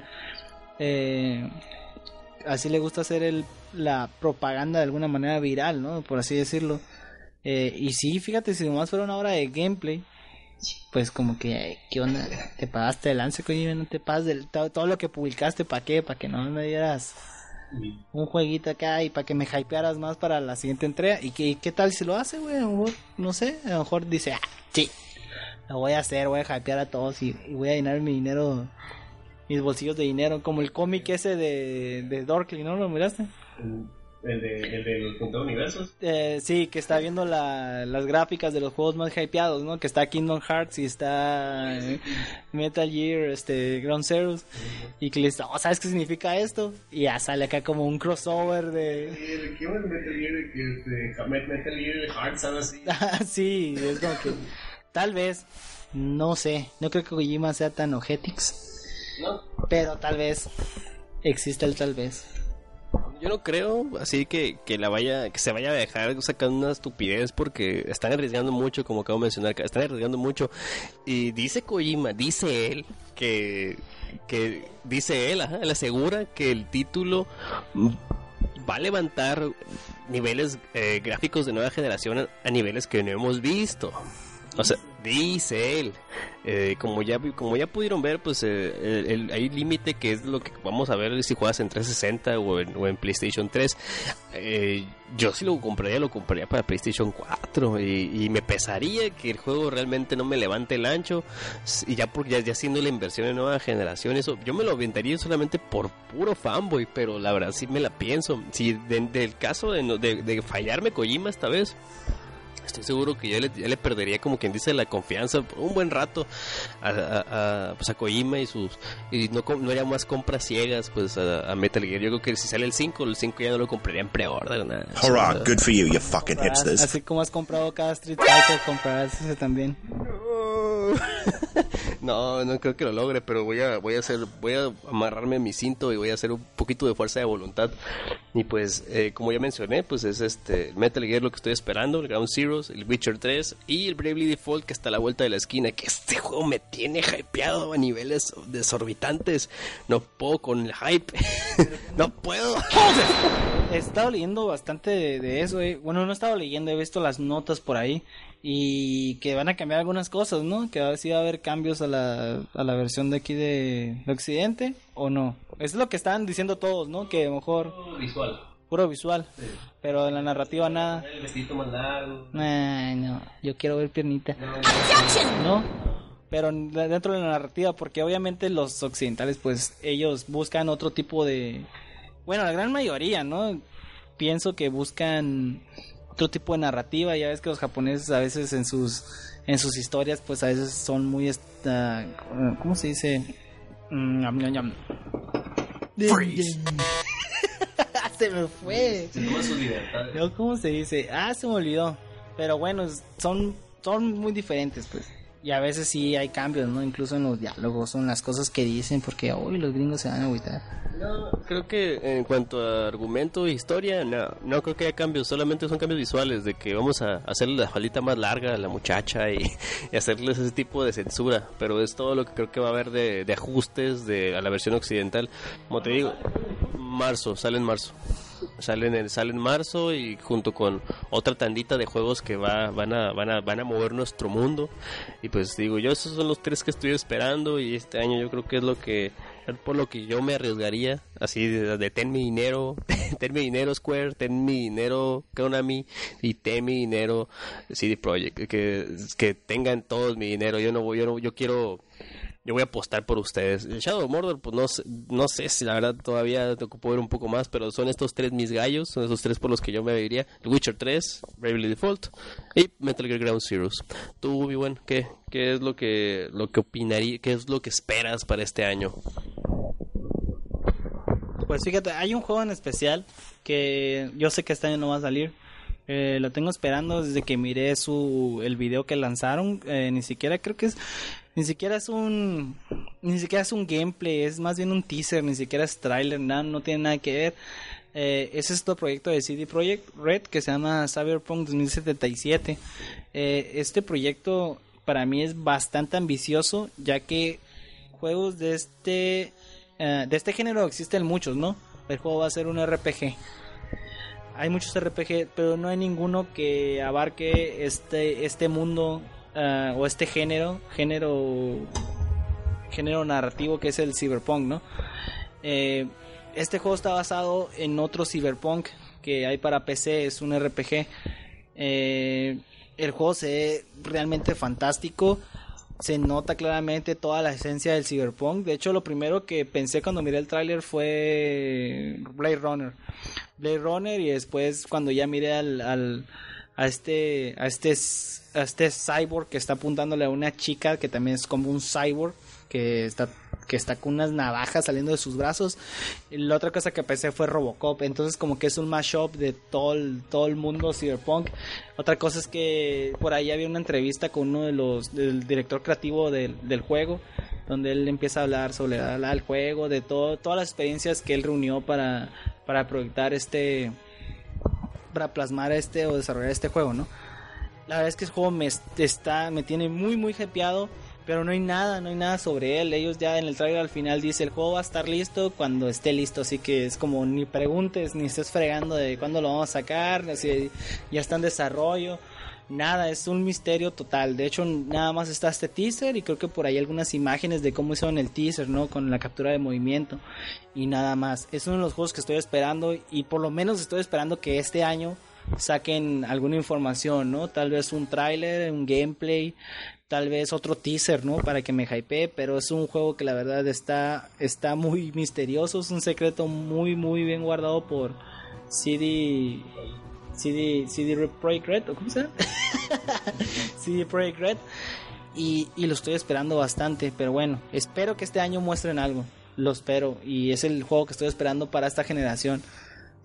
Eh, así le gusta hacer el, la propaganda de alguna manera viral, ¿no? Por así decirlo. Eh, y sí, fíjate, si nomás fuera una hora de gameplay, pues como que, ¿qué onda? Te pagaste el lance, Kojima, no te pagas del, todo, todo lo que publicaste, ¿para qué? Para que no me dieras un jueguito acá y para que me hypearas más para la siguiente entrega. ¿Y qué, qué tal si lo hace, güey? A lo mejor, no sé, a lo mejor dice, ah, sí, lo voy a hacer, voy a hypear a todos y, y voy a llenar mi dinero, mis bolsillos de dinero, como el cómic ese de, de Dorkly, ¿no? ¿Lo miraste? El de el de los puntos universos. Eh, sí, que está viendo la, las gráficas de los juegos más hypeados, ¿no? Que está Kingdom Hearts y está eh, Metal Gear, este, Ground Zeroes. Y que le dice, oh, ¿sabes qué significa esto? Y ya sale acá como un crossover de... ¿Qué más Metal Gear que Metal Gear Hearts algo así? sí, es como que... Tal vez, no sé, no creo que Kojima sea tan ojetix. No. Pero tal vez, existe el tal vez. Yo no creo así que, que la vaya, que se vaya a dejar sacando una estupidez porque están arriesgando mucho, como acabo de mencionar, están arriesgando mucho. Y dice Kojima, dice él, que, que dice él, ajá, él asegura que el título va a levantar niveles eh, gráficos de nueva generación a niveles que no hemos visto. O sea, dice él. Eh, como ya como ya pudieron ver, pues eh, el, hay límite que es lo que vamos a ver si juegas en 360 o en, o en PlayStation 3. Eh, yo si lo compraría, lo compraría para PlayStation 4 y, y, me pesaría que el juego realmente no me levante el ancho y ya porque ya, siendo la inversión en nueva generación, eso yo me lo aventaría solamente por puro fanboy, pero la verdad sí me la pienso. Si del caso de, de, de fallarme Kojima esta vez estoy seguro que ya le, ya le, perdería como quien dice la confianza por un buen rato a, a, a, pues a Kojima y sus y no, no haría más compras ciegas pues a, a, Metal Gear yo creo que si sale el 5 el 5 ya no lo compraría en pre-order nada. Hurrah, good for you you fucking hipsters así como has comprado cada Street Fighter comprarás ese también no, no creo que lo logre, pero voy a, voy a hacer, voy a amarrarme a mi cinto y voy a hacer un poquito de fuerza de voluntad. Y pues, eh, como ya mencioné, pues es este Metal Gear lo que estoy esperando, el Ground Zeroes, el Witcher 3 y el Bravely Default que está a la vuelta de la esquina. Que este juego me tiene hypeado a niveles desorbitantes. No puedo con el hype. no puedo. He estado leyendo bastante de, de eso. Eh. Bueno, no he estado leyendo, he visto las notas por ahí y que van a cambiar algunas cosas, ¿no? Que a ver si va a haber cambios a la, a la versión de aquí de, de Occidente o no. Es lo que están diciendo todos, ¿no? Que a lo mejor... Puro visual. Puro visual. Sí. Pero en la narrativa nada. El vestido más largo. Ay, no. Yo quiero ver piernita. No. Pero dentro de la narrativa, porque obviamente los occidentales, pues ellos buscan otro tipo de... Bueno, la gran mayoría, ¿no? Pienso que buscan otro tipo de narrativa. Ya ves que los japoneses a veces en sus en sus historias, pues a veces son muy esta, ¿cómo se dice? Mm, Freeze. se me fue. Se toma su libertad. ¿Cómo se dice? Ah, se me olvidó. Pero bueno, son son muy diferentes, pues. Y a veces sí hay cambios, ¿no? Incluso en los diálogos, son las cosas que dicen, porque hoy los gringos se van a agüitar. No, creo que en cuanto a argumento e historia, no, no creo que haya cambios, solamente son cambios visuales, de que vamos a hacerle la falita más larga a la muchacha y, y, hacerles ese tipo de censura, pero es todo lo que creo que va a haber de, de ajustes de, a la versión occidental. Como te digo, marzo, sale en marzo. Sale en, sale en marzo y junto con otra tandita de juegos que va, van, a, van, a, van a mover nuestro mundo. Y pues digo, yo esos son los tres que estoy esperando y este año yo creo que es lo que por lo que yo me arriesgaría, así de, de ten mi dinero, ten mi dinero Square, ten mi dinero Konami y ten mi dinero CD Projekt, que, que tengan todos mi dinero, yo no voy, yo no, yo quiero yo voy a apostar por ustedes. Shadow of Mordor, pues no no sé si la verdad todavía te ocupo ver un poco más, pero son estos tres mis gallos, son esos tres por los que yo me iría. El Witcher 3, Bravely Default y Metal Gear Ground Zeroes. Tú, mi buen, ¿qué, qué es lo que, lo que opinaría, qué es lo que esperas para este año? Pues fíjate, hay un juego en especial que yo sé que este año no va a salir. Eh, lo tengo esperando desde que miré su el video que lanzaron. Eh, ni siquiera creo que es ni siquiera es un ni siquiera es un gameplay, es más bien un teaser, ni siquiera es trailer, nada, no tiene nada que ver. Eh, es este proyecto de CD Projekt Red que se llama Cyberpunk 2077. Eh, este proyecto para mí es bastante ambicioso, ya que juegos de este uh, de este género existen muchos, ¿no? El juego va a ser un RPG. Hay muchos RPG, pero no hay ninguno que abarque este este mundo uh, o este género, género género narrativo que es el cyberpunk, ¿no? Eh, este juego está basado en otro cyberpunk que hay para PC, es un RPG. Eh, el juego se ve realmente fantástico. Se nota claramente toda la esencia del cyberpunk. De hecho, lo primero que pensé cuando miré el tráiler fue Blade Runner. Blade Runner y después cuando ya miré al a este a este a este cyborg que está apuntándole a una chica que también es como un cyborg que está que está con unas navajas saliendo de sus brazos. La otra cosa que pensé fue Robocop. Entonces como que es un mashup de todo el, todo el mundo cyberpunk. Otra cosa es que por ahí había una entrevista con uno de los del director creativo del, del juego donde él empieza a hablar sobre el juego, de todo, todas las experiencias que él reunió para, para proyectar este, para plasmar este o desarrollar este juego, ¿no? La verdad es que el juego me está, me tiene muy muy hypeado, pero no hay nada, no hay nada sobre él. Ellos ya en el trailer al final dice el juego va a estar listo cuando esté listo, así que es como ni preguntes ni estés fregando de cuándo lo vamos a sacar, ya está en desarrollo. Nada, es un misterio total. De hecho, nada más está este teaser y creo que por ahí algunas imágenes de cómo hicieron el teaser, ¿no? Con la captura de movimiento y nada más. Es uno de los juegos que estoy esperando y por lo menos estoy esperando que este año saquen alguna información, ¿no? Tal vez un tráiler, un gameplay, tal vez otro teaser, ¿no? Para que me hype, pero es un juego que la verdad está, está muy misterioso, es un secreto muy, muy bien guardado por CD CD, CD Projekt Red, ¿o cómo se llama? CD Projekt Red. Y, y, lo estoy esperando bastante, pero bueno, espero que este año muestren algo. Lo espero y es el juego que estoy esperando para esta generación.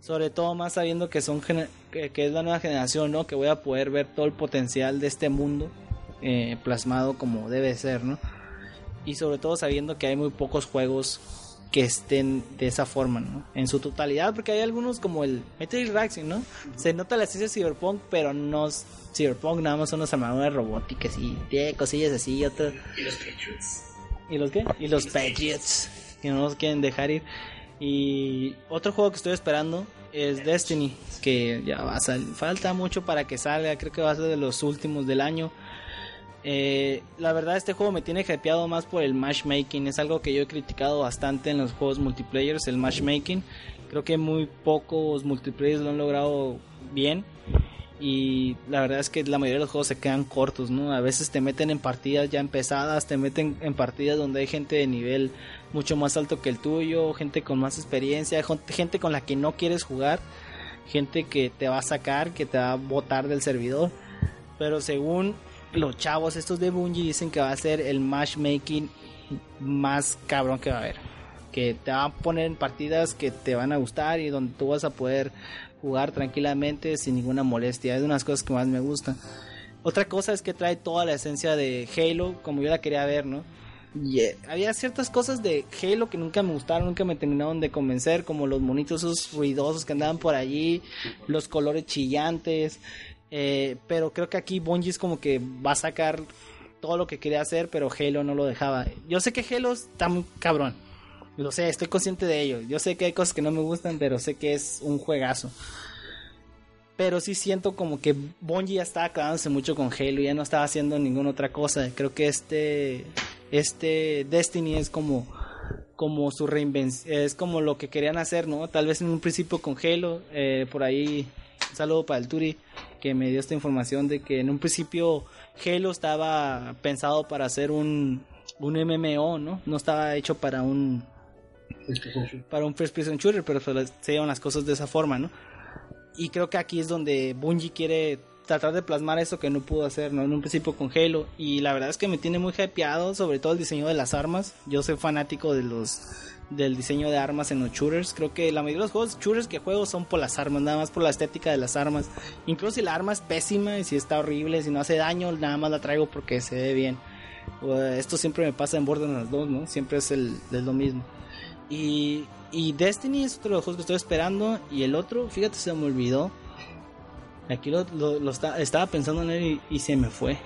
Sobre todo más sabiendo que son que, que, es la nueva generación, ¿no? Que voy a poder ver todo el potencial de este mundo eh, plasmado como debe ser, ¿no? Y sobre todo sabiendo que hay muy pocos juegos que estén de esa forma, ¿no? En su totalidad, porque hay algunos como el Metal Rising, ¿no? Se nota la esencia de Cyberpunk, pero no Cyberpunk nada más son las armaduras robóticas y tiene cosillas así y otro. Y los Patriots. ¿Y los qué? Y los Patriots, que no nos quieren dejar ir. Y otro juego que estoy esperando es Destiny, que ya va a salir. Falta mucho para que salga, creo que va a ser de los últimos del año. Eh, la verdad este juego me tiene hypeado más por el matchmaking, es algo que yo he criticado bastante en los juegos multiplayer, el matchmaking. Creo que muy pocos multiplayer lo han logrado bien y la verdad es que la mayoría de los juegos se quedan cortos, ¿no? A veces te meten en partidas ya empezadas, te meten en partidas donde hay gente de nivel mucho más alto que el tuyo, gente con más experiencia, gente con la que no quieres jugar, gente que te va a sacar, que te va a botar del servidor. Pero según los chavos estos de Bungie dicen que va a ser el matchmaking más cabrón que va a haber. Que te van a poner en partidas que te van a gustar y donde tú vas a poder jugar tranquilamente sin ninguna molestia. Es de unas cosas que más me gustan. Otra cosa es que trae toda la esencia de Halo como yo la quería ver, ¿no? Y eh, había ciertas cosas de Halo que nunca me gustaron, nunca me terminaron de convencer, como los monitos esos ruidosos que andaban por allí, los colores chillantes, eh, pero creo que aquí Bungie es como que va a sacar todo lo que quería hacer, pero Halo no lo dejaba. Yo sé que Halo está muy cabrón. Lo sé, estoy consciente de ello. Yo sé que hay cosas que no me gustan, pero sé que es un juegazo. Pero sí siento como que Bungie ya estaba quedándose mucho con Halo, ya no estaba haciendo ninguna otra cosa. Creo que este este Destiny es como como su reinvención, es como lo que querían hacer, ¿no? Tal vez en un principio con Halo, eh, por ahí un saludo para el Turi que me dio esta información de que en un principio Halo estaba pensado para hacer un, un MMO, ¿no? No estaba hecho para un para un first person shooter, pero se llevan las cosas de esa forma, ¿no? Y creo que aquí es donde Bungie quiere tratar de plasmar eso que no pudo hacer, ¿no? En un principio con Halo. Y la verdad es que me tiene muy hypeado, sobre todo el diseño de las armas. Yo soy fanático de los del diseño de armas en los shooters. Creo que la mayoría de los juegos shooters que juego son por las armas, nada más por la estética de las armas. Incluso si la arma es pésima y si está horrible, si no hace daño, nada más la traigo porque se ve bien. Esto siempre me pasa en Borderlands 2, ¿no? Siempre es, el, es lo mismo. Y, y Destiny es otro de los juegos que estoy esperando. Y el otro, fíjate, se me olvidó. Aquí lo, lo, estaba pensando en él y, se me fue.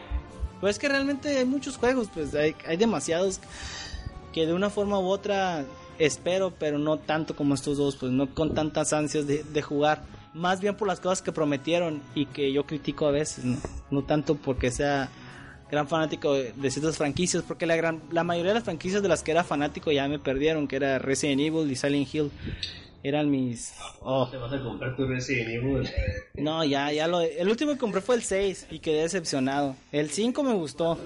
Pues es que realmente hay muchos juegos, pues hay, hay demasiados que de una forma u otra espero, pero no tanto como estos dos, pues no con tantas ansias de, jugar. Más bien por las cosas que prometieron y que yo critico a veces, no, tanto porque sea gran fanático de, ciertas franquicias, porque la, gran, la mayoría de las franquicias de las que era fanático ya me perdieron, que era Resident Evil y Silent Hill. Eran mis... Oh. ¿Te vas a comprar tu Resident Evil? No, ya, ya lo... El último que compré fue el 6 y quedé decepcionado. El 5 me gustó.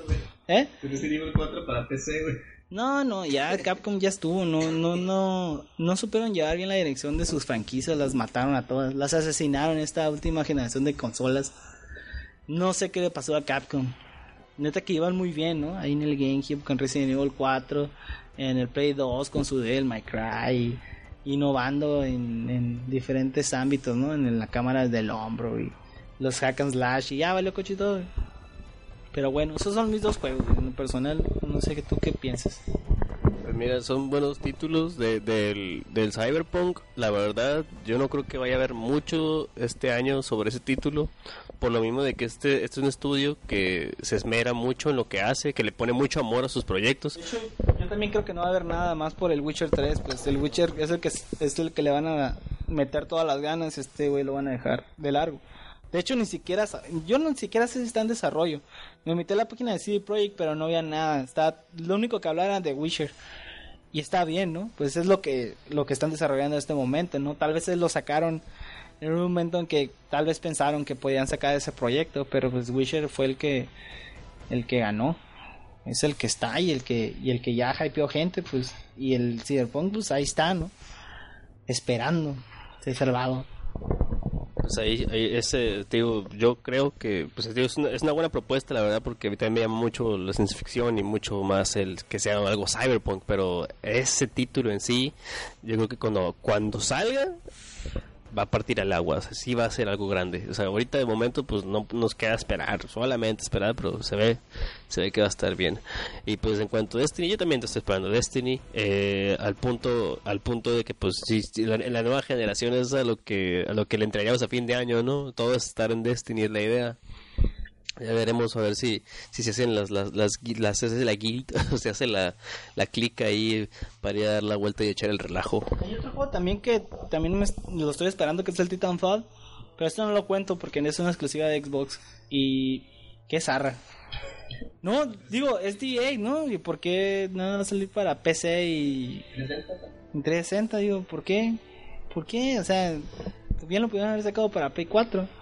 ¿Eh? Resident Evil 4 para PC, güey. No, no, ya Capcom ya estuvo, no, no, no, no supieron llevar bien la dirección de sus franquicias, las mataron a todas, las asesinaron en esta última generación de consolas. No sé qué le pasó a Capcom. Neta que iban muy bien, ¿no? Ahí en el GameCube con Resident Evil 4, en el Play 2 con su Devil My Cry, innovando en, en diferentes ámbitos, ¿no? En, la cámara del hombro y los hack and slash y ya valió cochito. Pero bueno, esos son mis dos juegos. En lo personal, no sé tú qué piensas. Pues Mira, son buenos títulos de, del, del Cyberpunk. La verdad, yo no creo que vaya a haber mucho este año sobre ese título. Por lo mismo de que este, este es un estudio que se esmera mucho en lo que hace, que le pone mucho amor a sus proyectos. Yo también creo que no va a haber nada más por el Witcher 3. Pues el Witcher es el que, es el que le van a meter todas las ganas. Este güey lo van a dejar de largo. De hecho, ni siquiera, yo ni siquiera sé si está en desarrollo. Me metí a la página de CD Projekt, pero no había nada. Está, lo único que hablaban de Witcher. Y está bien, ¿no? Pues es lo que, lo que están desarrollando en este momento, ¿no? Tal vez lo sacaron en un momento en que tal vez pensaron que podían sacar ese proyecto, pero pues Witcher fue el que, el que ganó. Es el que está y el que, y el que ya hypeó gente, pues. Y el Cyberpunk, pues ahí está, ¿no? Esperando ser salvado. Pues ahí, ese, digo, yo creo que pues, es, una, es, una, buena propuesta, la verdad, porque a mí también me llama mucho la ciencia ficción y mucho más el que sea algo cyberpunk, pero ese título en sí, yo creo que cuando, cuando salga, va a partir al agua, o sí va a ser algo grande. O sea, ahorita de momento pues no nos queda esperar, solamente esperar, pero se ve, se ve que va a estar bien. Y pues en cuanto a Destiny, yo también estoy esperando Destiny, eh, al punto, al punto de que pues sí, la, nueva generación es a lo que, a lo que le entregaríamos a fin de año, ¿no? Todo es estar en Destiny es la idea. Ya veremos a ver si, si se hacen las, las, las, las se la guild, o se hace la, la clica ahí para ir a dar la vuelta y echar el relajo. Hay otro juego también que también me, lo estoy esperando, que es el Titanfall, pero esto no lo cuento porque es una exclusiva de Xbox y qué zarra. No, digo, es DA, ¿no? ¿Y por qué no va a salir para PC y 360? Digo, ¿por qué? ¿Por qué? O sea, bien lo pudieron haber sacado para Play 4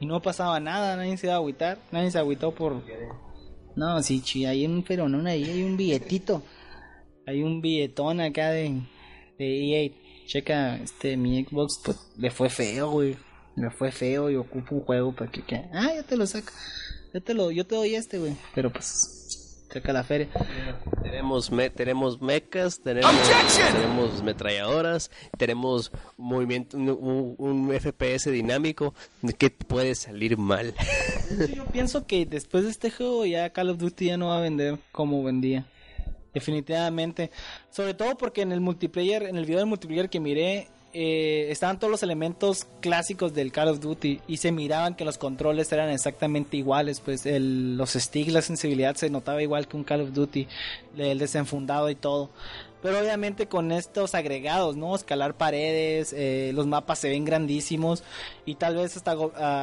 y no pasaba nada, nadie se iba a agüitar, nadie se agüitó por... No, sí, hay un peronón ahí, hay un billetito, hay un billetón acá de, de EA. Checa, este, mi Xbox, pues, le fue feo, güey, le fue feo y ocupo un juego para que, ah, yo te lo saco, yo te lo, yo te doy este, güey, pero pues cerca la feria. Tenemos, me, tenemos mechas, tenemos, tenemos metralladoras, tenemos movimiento, un, un, FPS dinámico. que puede salir mal? yo pienso que después de este juego ya Call of Duty ya no va a vender como vendía. Definitivamente. Sobre todo porque en el multiplayer, en el video del multiplayer que miré, eh, estaban todos los elementos clásicos del Call of Duty y se miraban que los controles eran exactamente iguales, pues el, los sticks, la sensibilidad se notaba igual que un Call of Duty, el desenfundado y todo. Pero obviamente con estos agregados, ¿no? Escalar paredes, eh, los mapas se ven grandísimos y tal vez hasta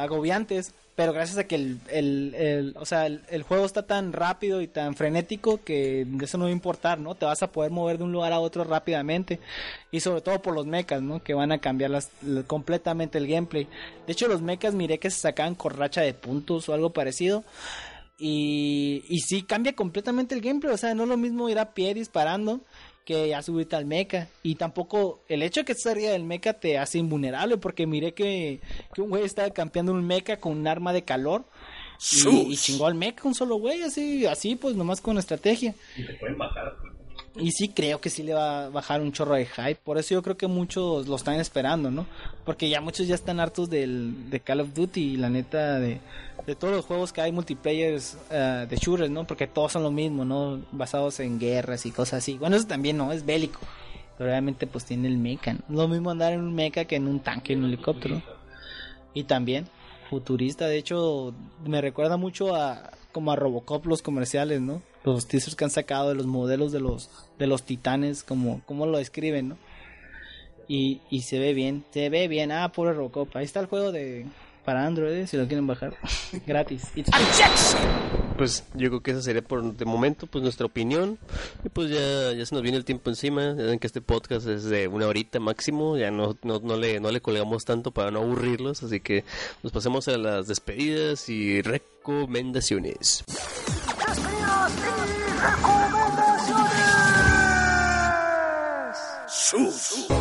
agobiantes pero gracias a que el, el, el o sea, el, juego está tan rápido y tan frenético que eso no va a importar, ¿no? Te vas a poder mover de un lugar a otro rápidamente y sobre todo por los mechas, ¿no? Que van a cambiar completamente el gameplay. De hecho, los mechas miré que se sacaban con racha de puntos o algo parecido. Y, y sí cambia completamente el gameplay, o sea, no es lo mismo ir a pie disparando que ya subirte al mecha. Y tampoco el hecho de que estés arriba del mecha te hace invulnerable, porque miré que, que un güey estaba campeando un mecha con un arma de calor. Y, y, chingó al mecha un solo güey, así, así pues nomás con estrategia. Y te pueden bajar. Y sí creo que sí le va a bajar un chorro de hype. Por eso yo creo que muchos lo están esperando, ¿no? Porque ya muchos ya están hartos del, de Call of Duty y la neta de, de todos los juegos que hay multiplayers uh, de shooters, ¿no? Porque todos son lo mismo, ¿no? Basados en guerras y cosas así. Bueno, eso también no, es bélico. Pero obviamente pues tiene el mecha. Lo mismo andar en un mecha que en un tanque, en un helicóptero. Y también futurista, de hecho me recuerda mucho a como a Robocop los comerciales, ¿no? Los teasers que han sacado de los modelos de los de los titanes, como, lo describen, ¿no? Y, y se ve bien, se ve bien. Ah, puro Robocop. Ahí está el juego de para Android, eh, si lo quieren bajar. Gratis. Pues yo creo que esa sería por de momento pues nuestra opinión. Y pues ya, ya se nos viene el tiempo encima. Ya ven que este podcast es de una horita máximo. Ya no, no, no, le, no le colgamos tanto para no aburrirlos. Así que nos pasemos a las despedidas y recomendaciones. Despedidas y recomendaciones. Sus.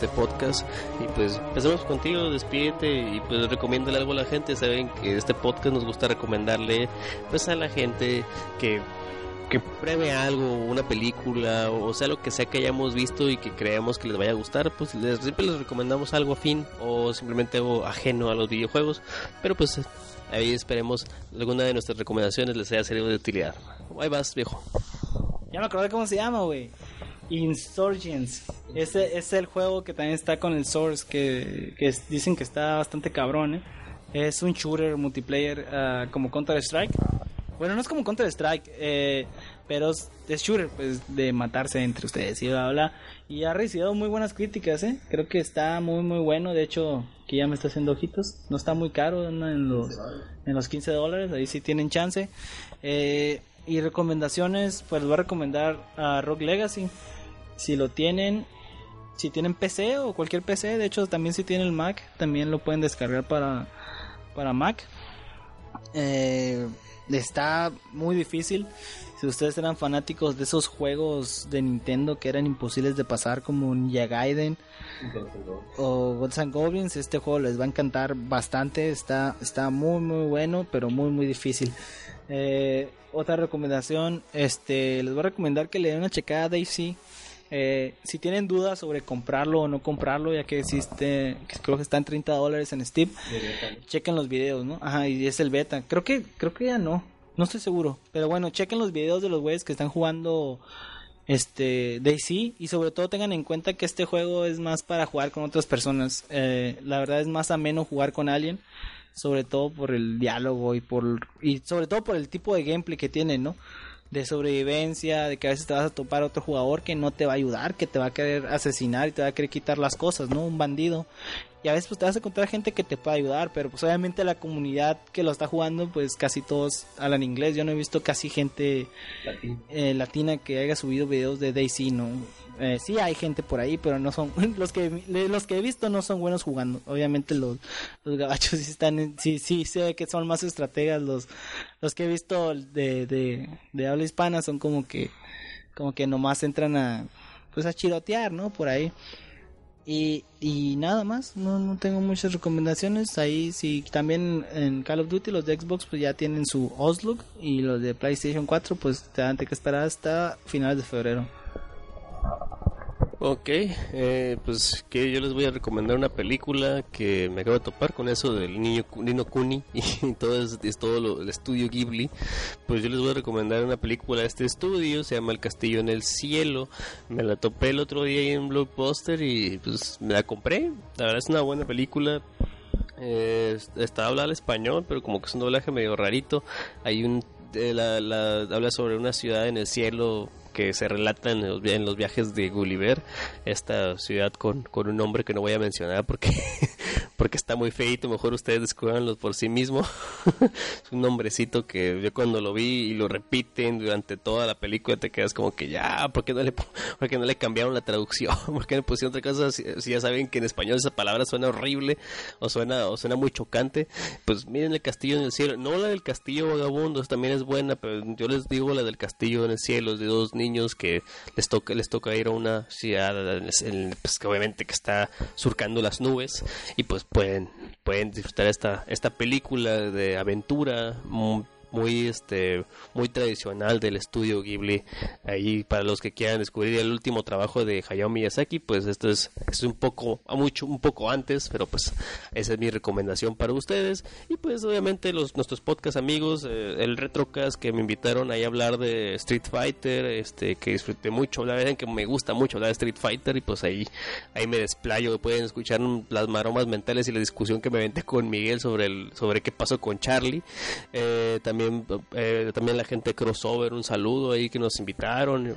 Este podcast y pues empezamos contigo, despídete y pues recomiéndale algo a la gente. Saben que este podcast nos gusta recomendarle pues a la gente que que pruebe algo, una película o sea lo que sea que hayamos visto y que creamos que les vaya a gustar, pues les, siempre les recomendamos algo afín o simplemente algo ajeno a los videojuegos, pero pues ahí esperemos alguna de nuestras recomendaciones les haya servido de utilidad. Ahí vas, viejo. Ya me acordé cómo se llama, güey. Insurgents. Ese es el juego que también está con el Source, que, que dicen que está bastante cabrón, ¿eh? Es un shooter multiplayer ah, como Counter-Strike. Bueno, no es como Counter-Strike, eh, pero es, shooter, pues, de matarse entre ustedes y bla, bla. Y ha recibido muy buenas críticas, ¿eh? Creo que está muy, muy bueno. De hecho, que ya me está haciendo ojitos. No está muy caro, en los, en los 15 dólares. Ahí sí tienen chance. Eh, y recomendaciones, pues voy a recomendar a Rock Legacy. Si lo tienen, si tienen PC o cualquier PC, de hecho también si tienen Mac, también lo pueden descargar para, para Mac. Eh, está muy difícil. Si ustedes eran fanáticos de esos juegos de Nintendo que eran imposibles de pasar como Ninja Gaiden o Gods and Goblins, este juego les va a encantar bastante. Está, está muy muy bueno, pero muy muy difícil. Eh, otra recomendación, este, les voy a recomendar que le den una checada a Daisy. Eh, si tienen dudas sobre comprarlo o no comprarlo, ya que existe, que creo que está en 30 dólares en Steam, chequen los videos, ¿no? Ajá, y es el beta. Creo que, creo que ya no, no estoy seguro. Pero bueno, chequen los videos de los güeyes que están jugando este Daisy y sobre todo tengan en cuenta que este juego es más para jugar con otras personas. Eh, la verdad es más ameno jugar con alguien, sobre todo por el diálogo y por y sobre todo por el tipo de gameplay que tiene, ¿no? De sobrevivencia, de que a veces te vas a topar a otro jugador que no te va a ayudar, que te va a querer asesinar y te va a querer quitar las cosas, ¿no? Un bandido. Y a veces pues te vas a encontrar gente que te puede ayudar, pero pues obviamente la comunidad que lo está jugando, pues casi todos hablan inglés. Yo no he visto casi gente eh, latina que haya subido videos de Daisy, no. Eh, sí hay gente por ahí, pero no son los que los que he visto no son buenos jugando. Obviamente los, los gabachos sí están, en- sí sí ve que son más estrategas. Los los que he visto de, de, de habla hispana son como que como que nomás entran a pues a chirotear, ¿no? Por ahí. Y, y nada más, no, no tengo muchas recomendaciones. Ahí sí, también en Call of Duty los de Xbox pues ya tienen su Oslook y los de PlayStation 4 pues te dan que esperar hasta finales de febrero. Ok, eh, pues que yo les voy a recomendar una película que me acabo de topar con eso del niño Nino Kuni y todo es, todo lo, el estudio Ghibli. Pues yo les voy a recomendar una película de este estudio, se llama El Castillo en el Cielo. Me la topé el otro día ahí en Blockbuster y pues me la compré. La verdad es una buena película. Eh, está hablada español, pero como que es un doblaje medio rarito. Hay un eh, la, la- habla sobre una ciudad en el cielo que se relata en los, via- en los viajes de Gulliver, esta ciudad con, con un nombre que no voy a mencionar porque porque está muy feito, mejor ustedes descubranlo por sí mismo. es un nombrecito que yo cuando lo vi y lo repiten durante toda la película te quedas como que ya, ¿por qué no le, po- por qué no le cambiaron la traducción? ¿Por qué no pusieron otra cosa? Si, ya saben que en español esa palabra suena horrible o suena, o suena muy chocante, pues miren el castillo en el cielo. No la del castillo vagabundo, también es buena, pero yo les digo la del castillo en el cielo, de dos niños que les toca, les toca ir a una ciudad, pues que obviamente que está surcando las nubes y pues pueden, pueden disfrutar esta, esta película de aventura muy, este muy tradicional del estudio Ghibli. Ahí para los que quieran descubrir el último trabajo de Hayao Miyazaki pues esto es, es un poco mucho un poco antes pero pues esa es mi recomendación para ustedes. Y pues obviamente los nuestros podcast amigos eh, el retrocast que me invitaron ahí a hablar de Street Fighter este que disfruté mucho. La verdad que me gusta mucho hablar de Street Fighter y pues ahí ahí me desplayo. Pueden escuchar las maromas mentales y la discusión que me aventé con Miguel sobre el sobre qué pasó con Charlie. Eh, también eh, también la gente crossover un saludo ahí que nos invitaron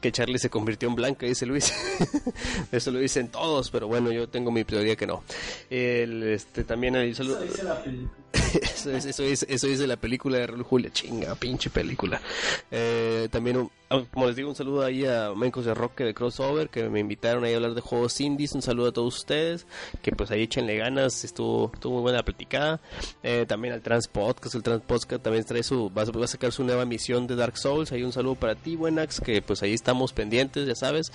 que Charlie se convirtió en blanca, dice Luis. Eso lo dicen todos, pero bueno, yo tengo mi teoría que no. El, este, también hay saludo- eso, es- eso, dice- eso dice la película de Raúl Julia. Chinga, pinche película. Eh, también un, ah, como les digo, un saludo ahí a Mencos de Rock de Crossover, que me invitaron ahí a hablar de juegos indies. Un saludo a todos ustedes, que pues ahí échenle ganas, estuvo, estuvo muy buena la platicada. Eh, también al Trans Podcast, el Trans Podcast también trae su, va, a sacar su nueva misión de Dark Souls. Ahí un saludo para ti, Buenax, que pues ahí estamos pendientes, ya sabes.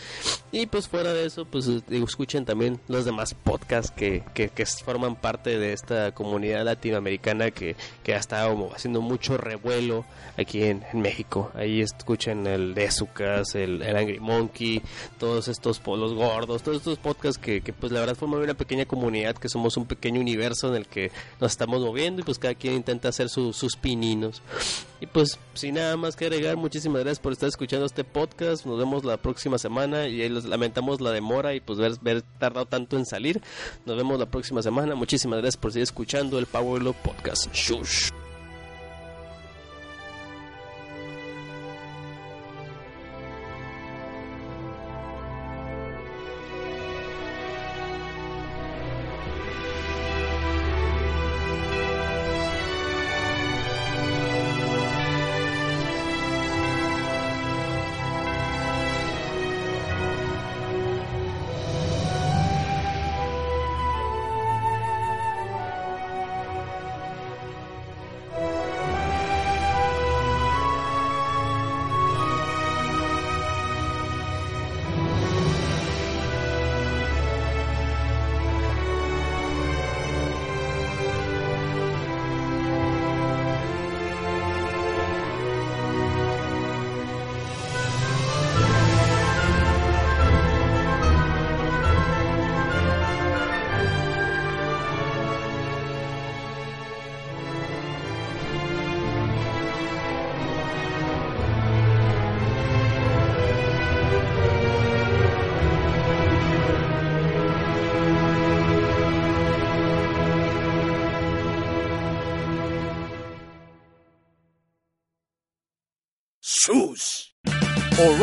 Y pues fuera de eso, pues digo, escuchen también los demás podcasts que, que, que forman parte de esta comunidad latinoamericana que, que ha estado haciendo mucho revuelo aquí en, en México. Ahí escuchen el de Azucas, el, el, Angry Monkey, todos estos polos gordos, todos estos podcasts que, que, pues la verdad forman una pequeña comunidad, que somos un pequeño universo en el que nos estamos moviendo y pues cada quien intenta hacer su, sus pininos. Y pues sin nada más que agregar, muchísimas gracias por estar escuchando este podcast. Nos vemos la próxima semana y ahí lamentamos la demora y pues ver, ver tardado tanto en salir. Nos vemos la próxima semana. Muchísimas gracias por seguir escuchando el Power Love Podcast. Shush.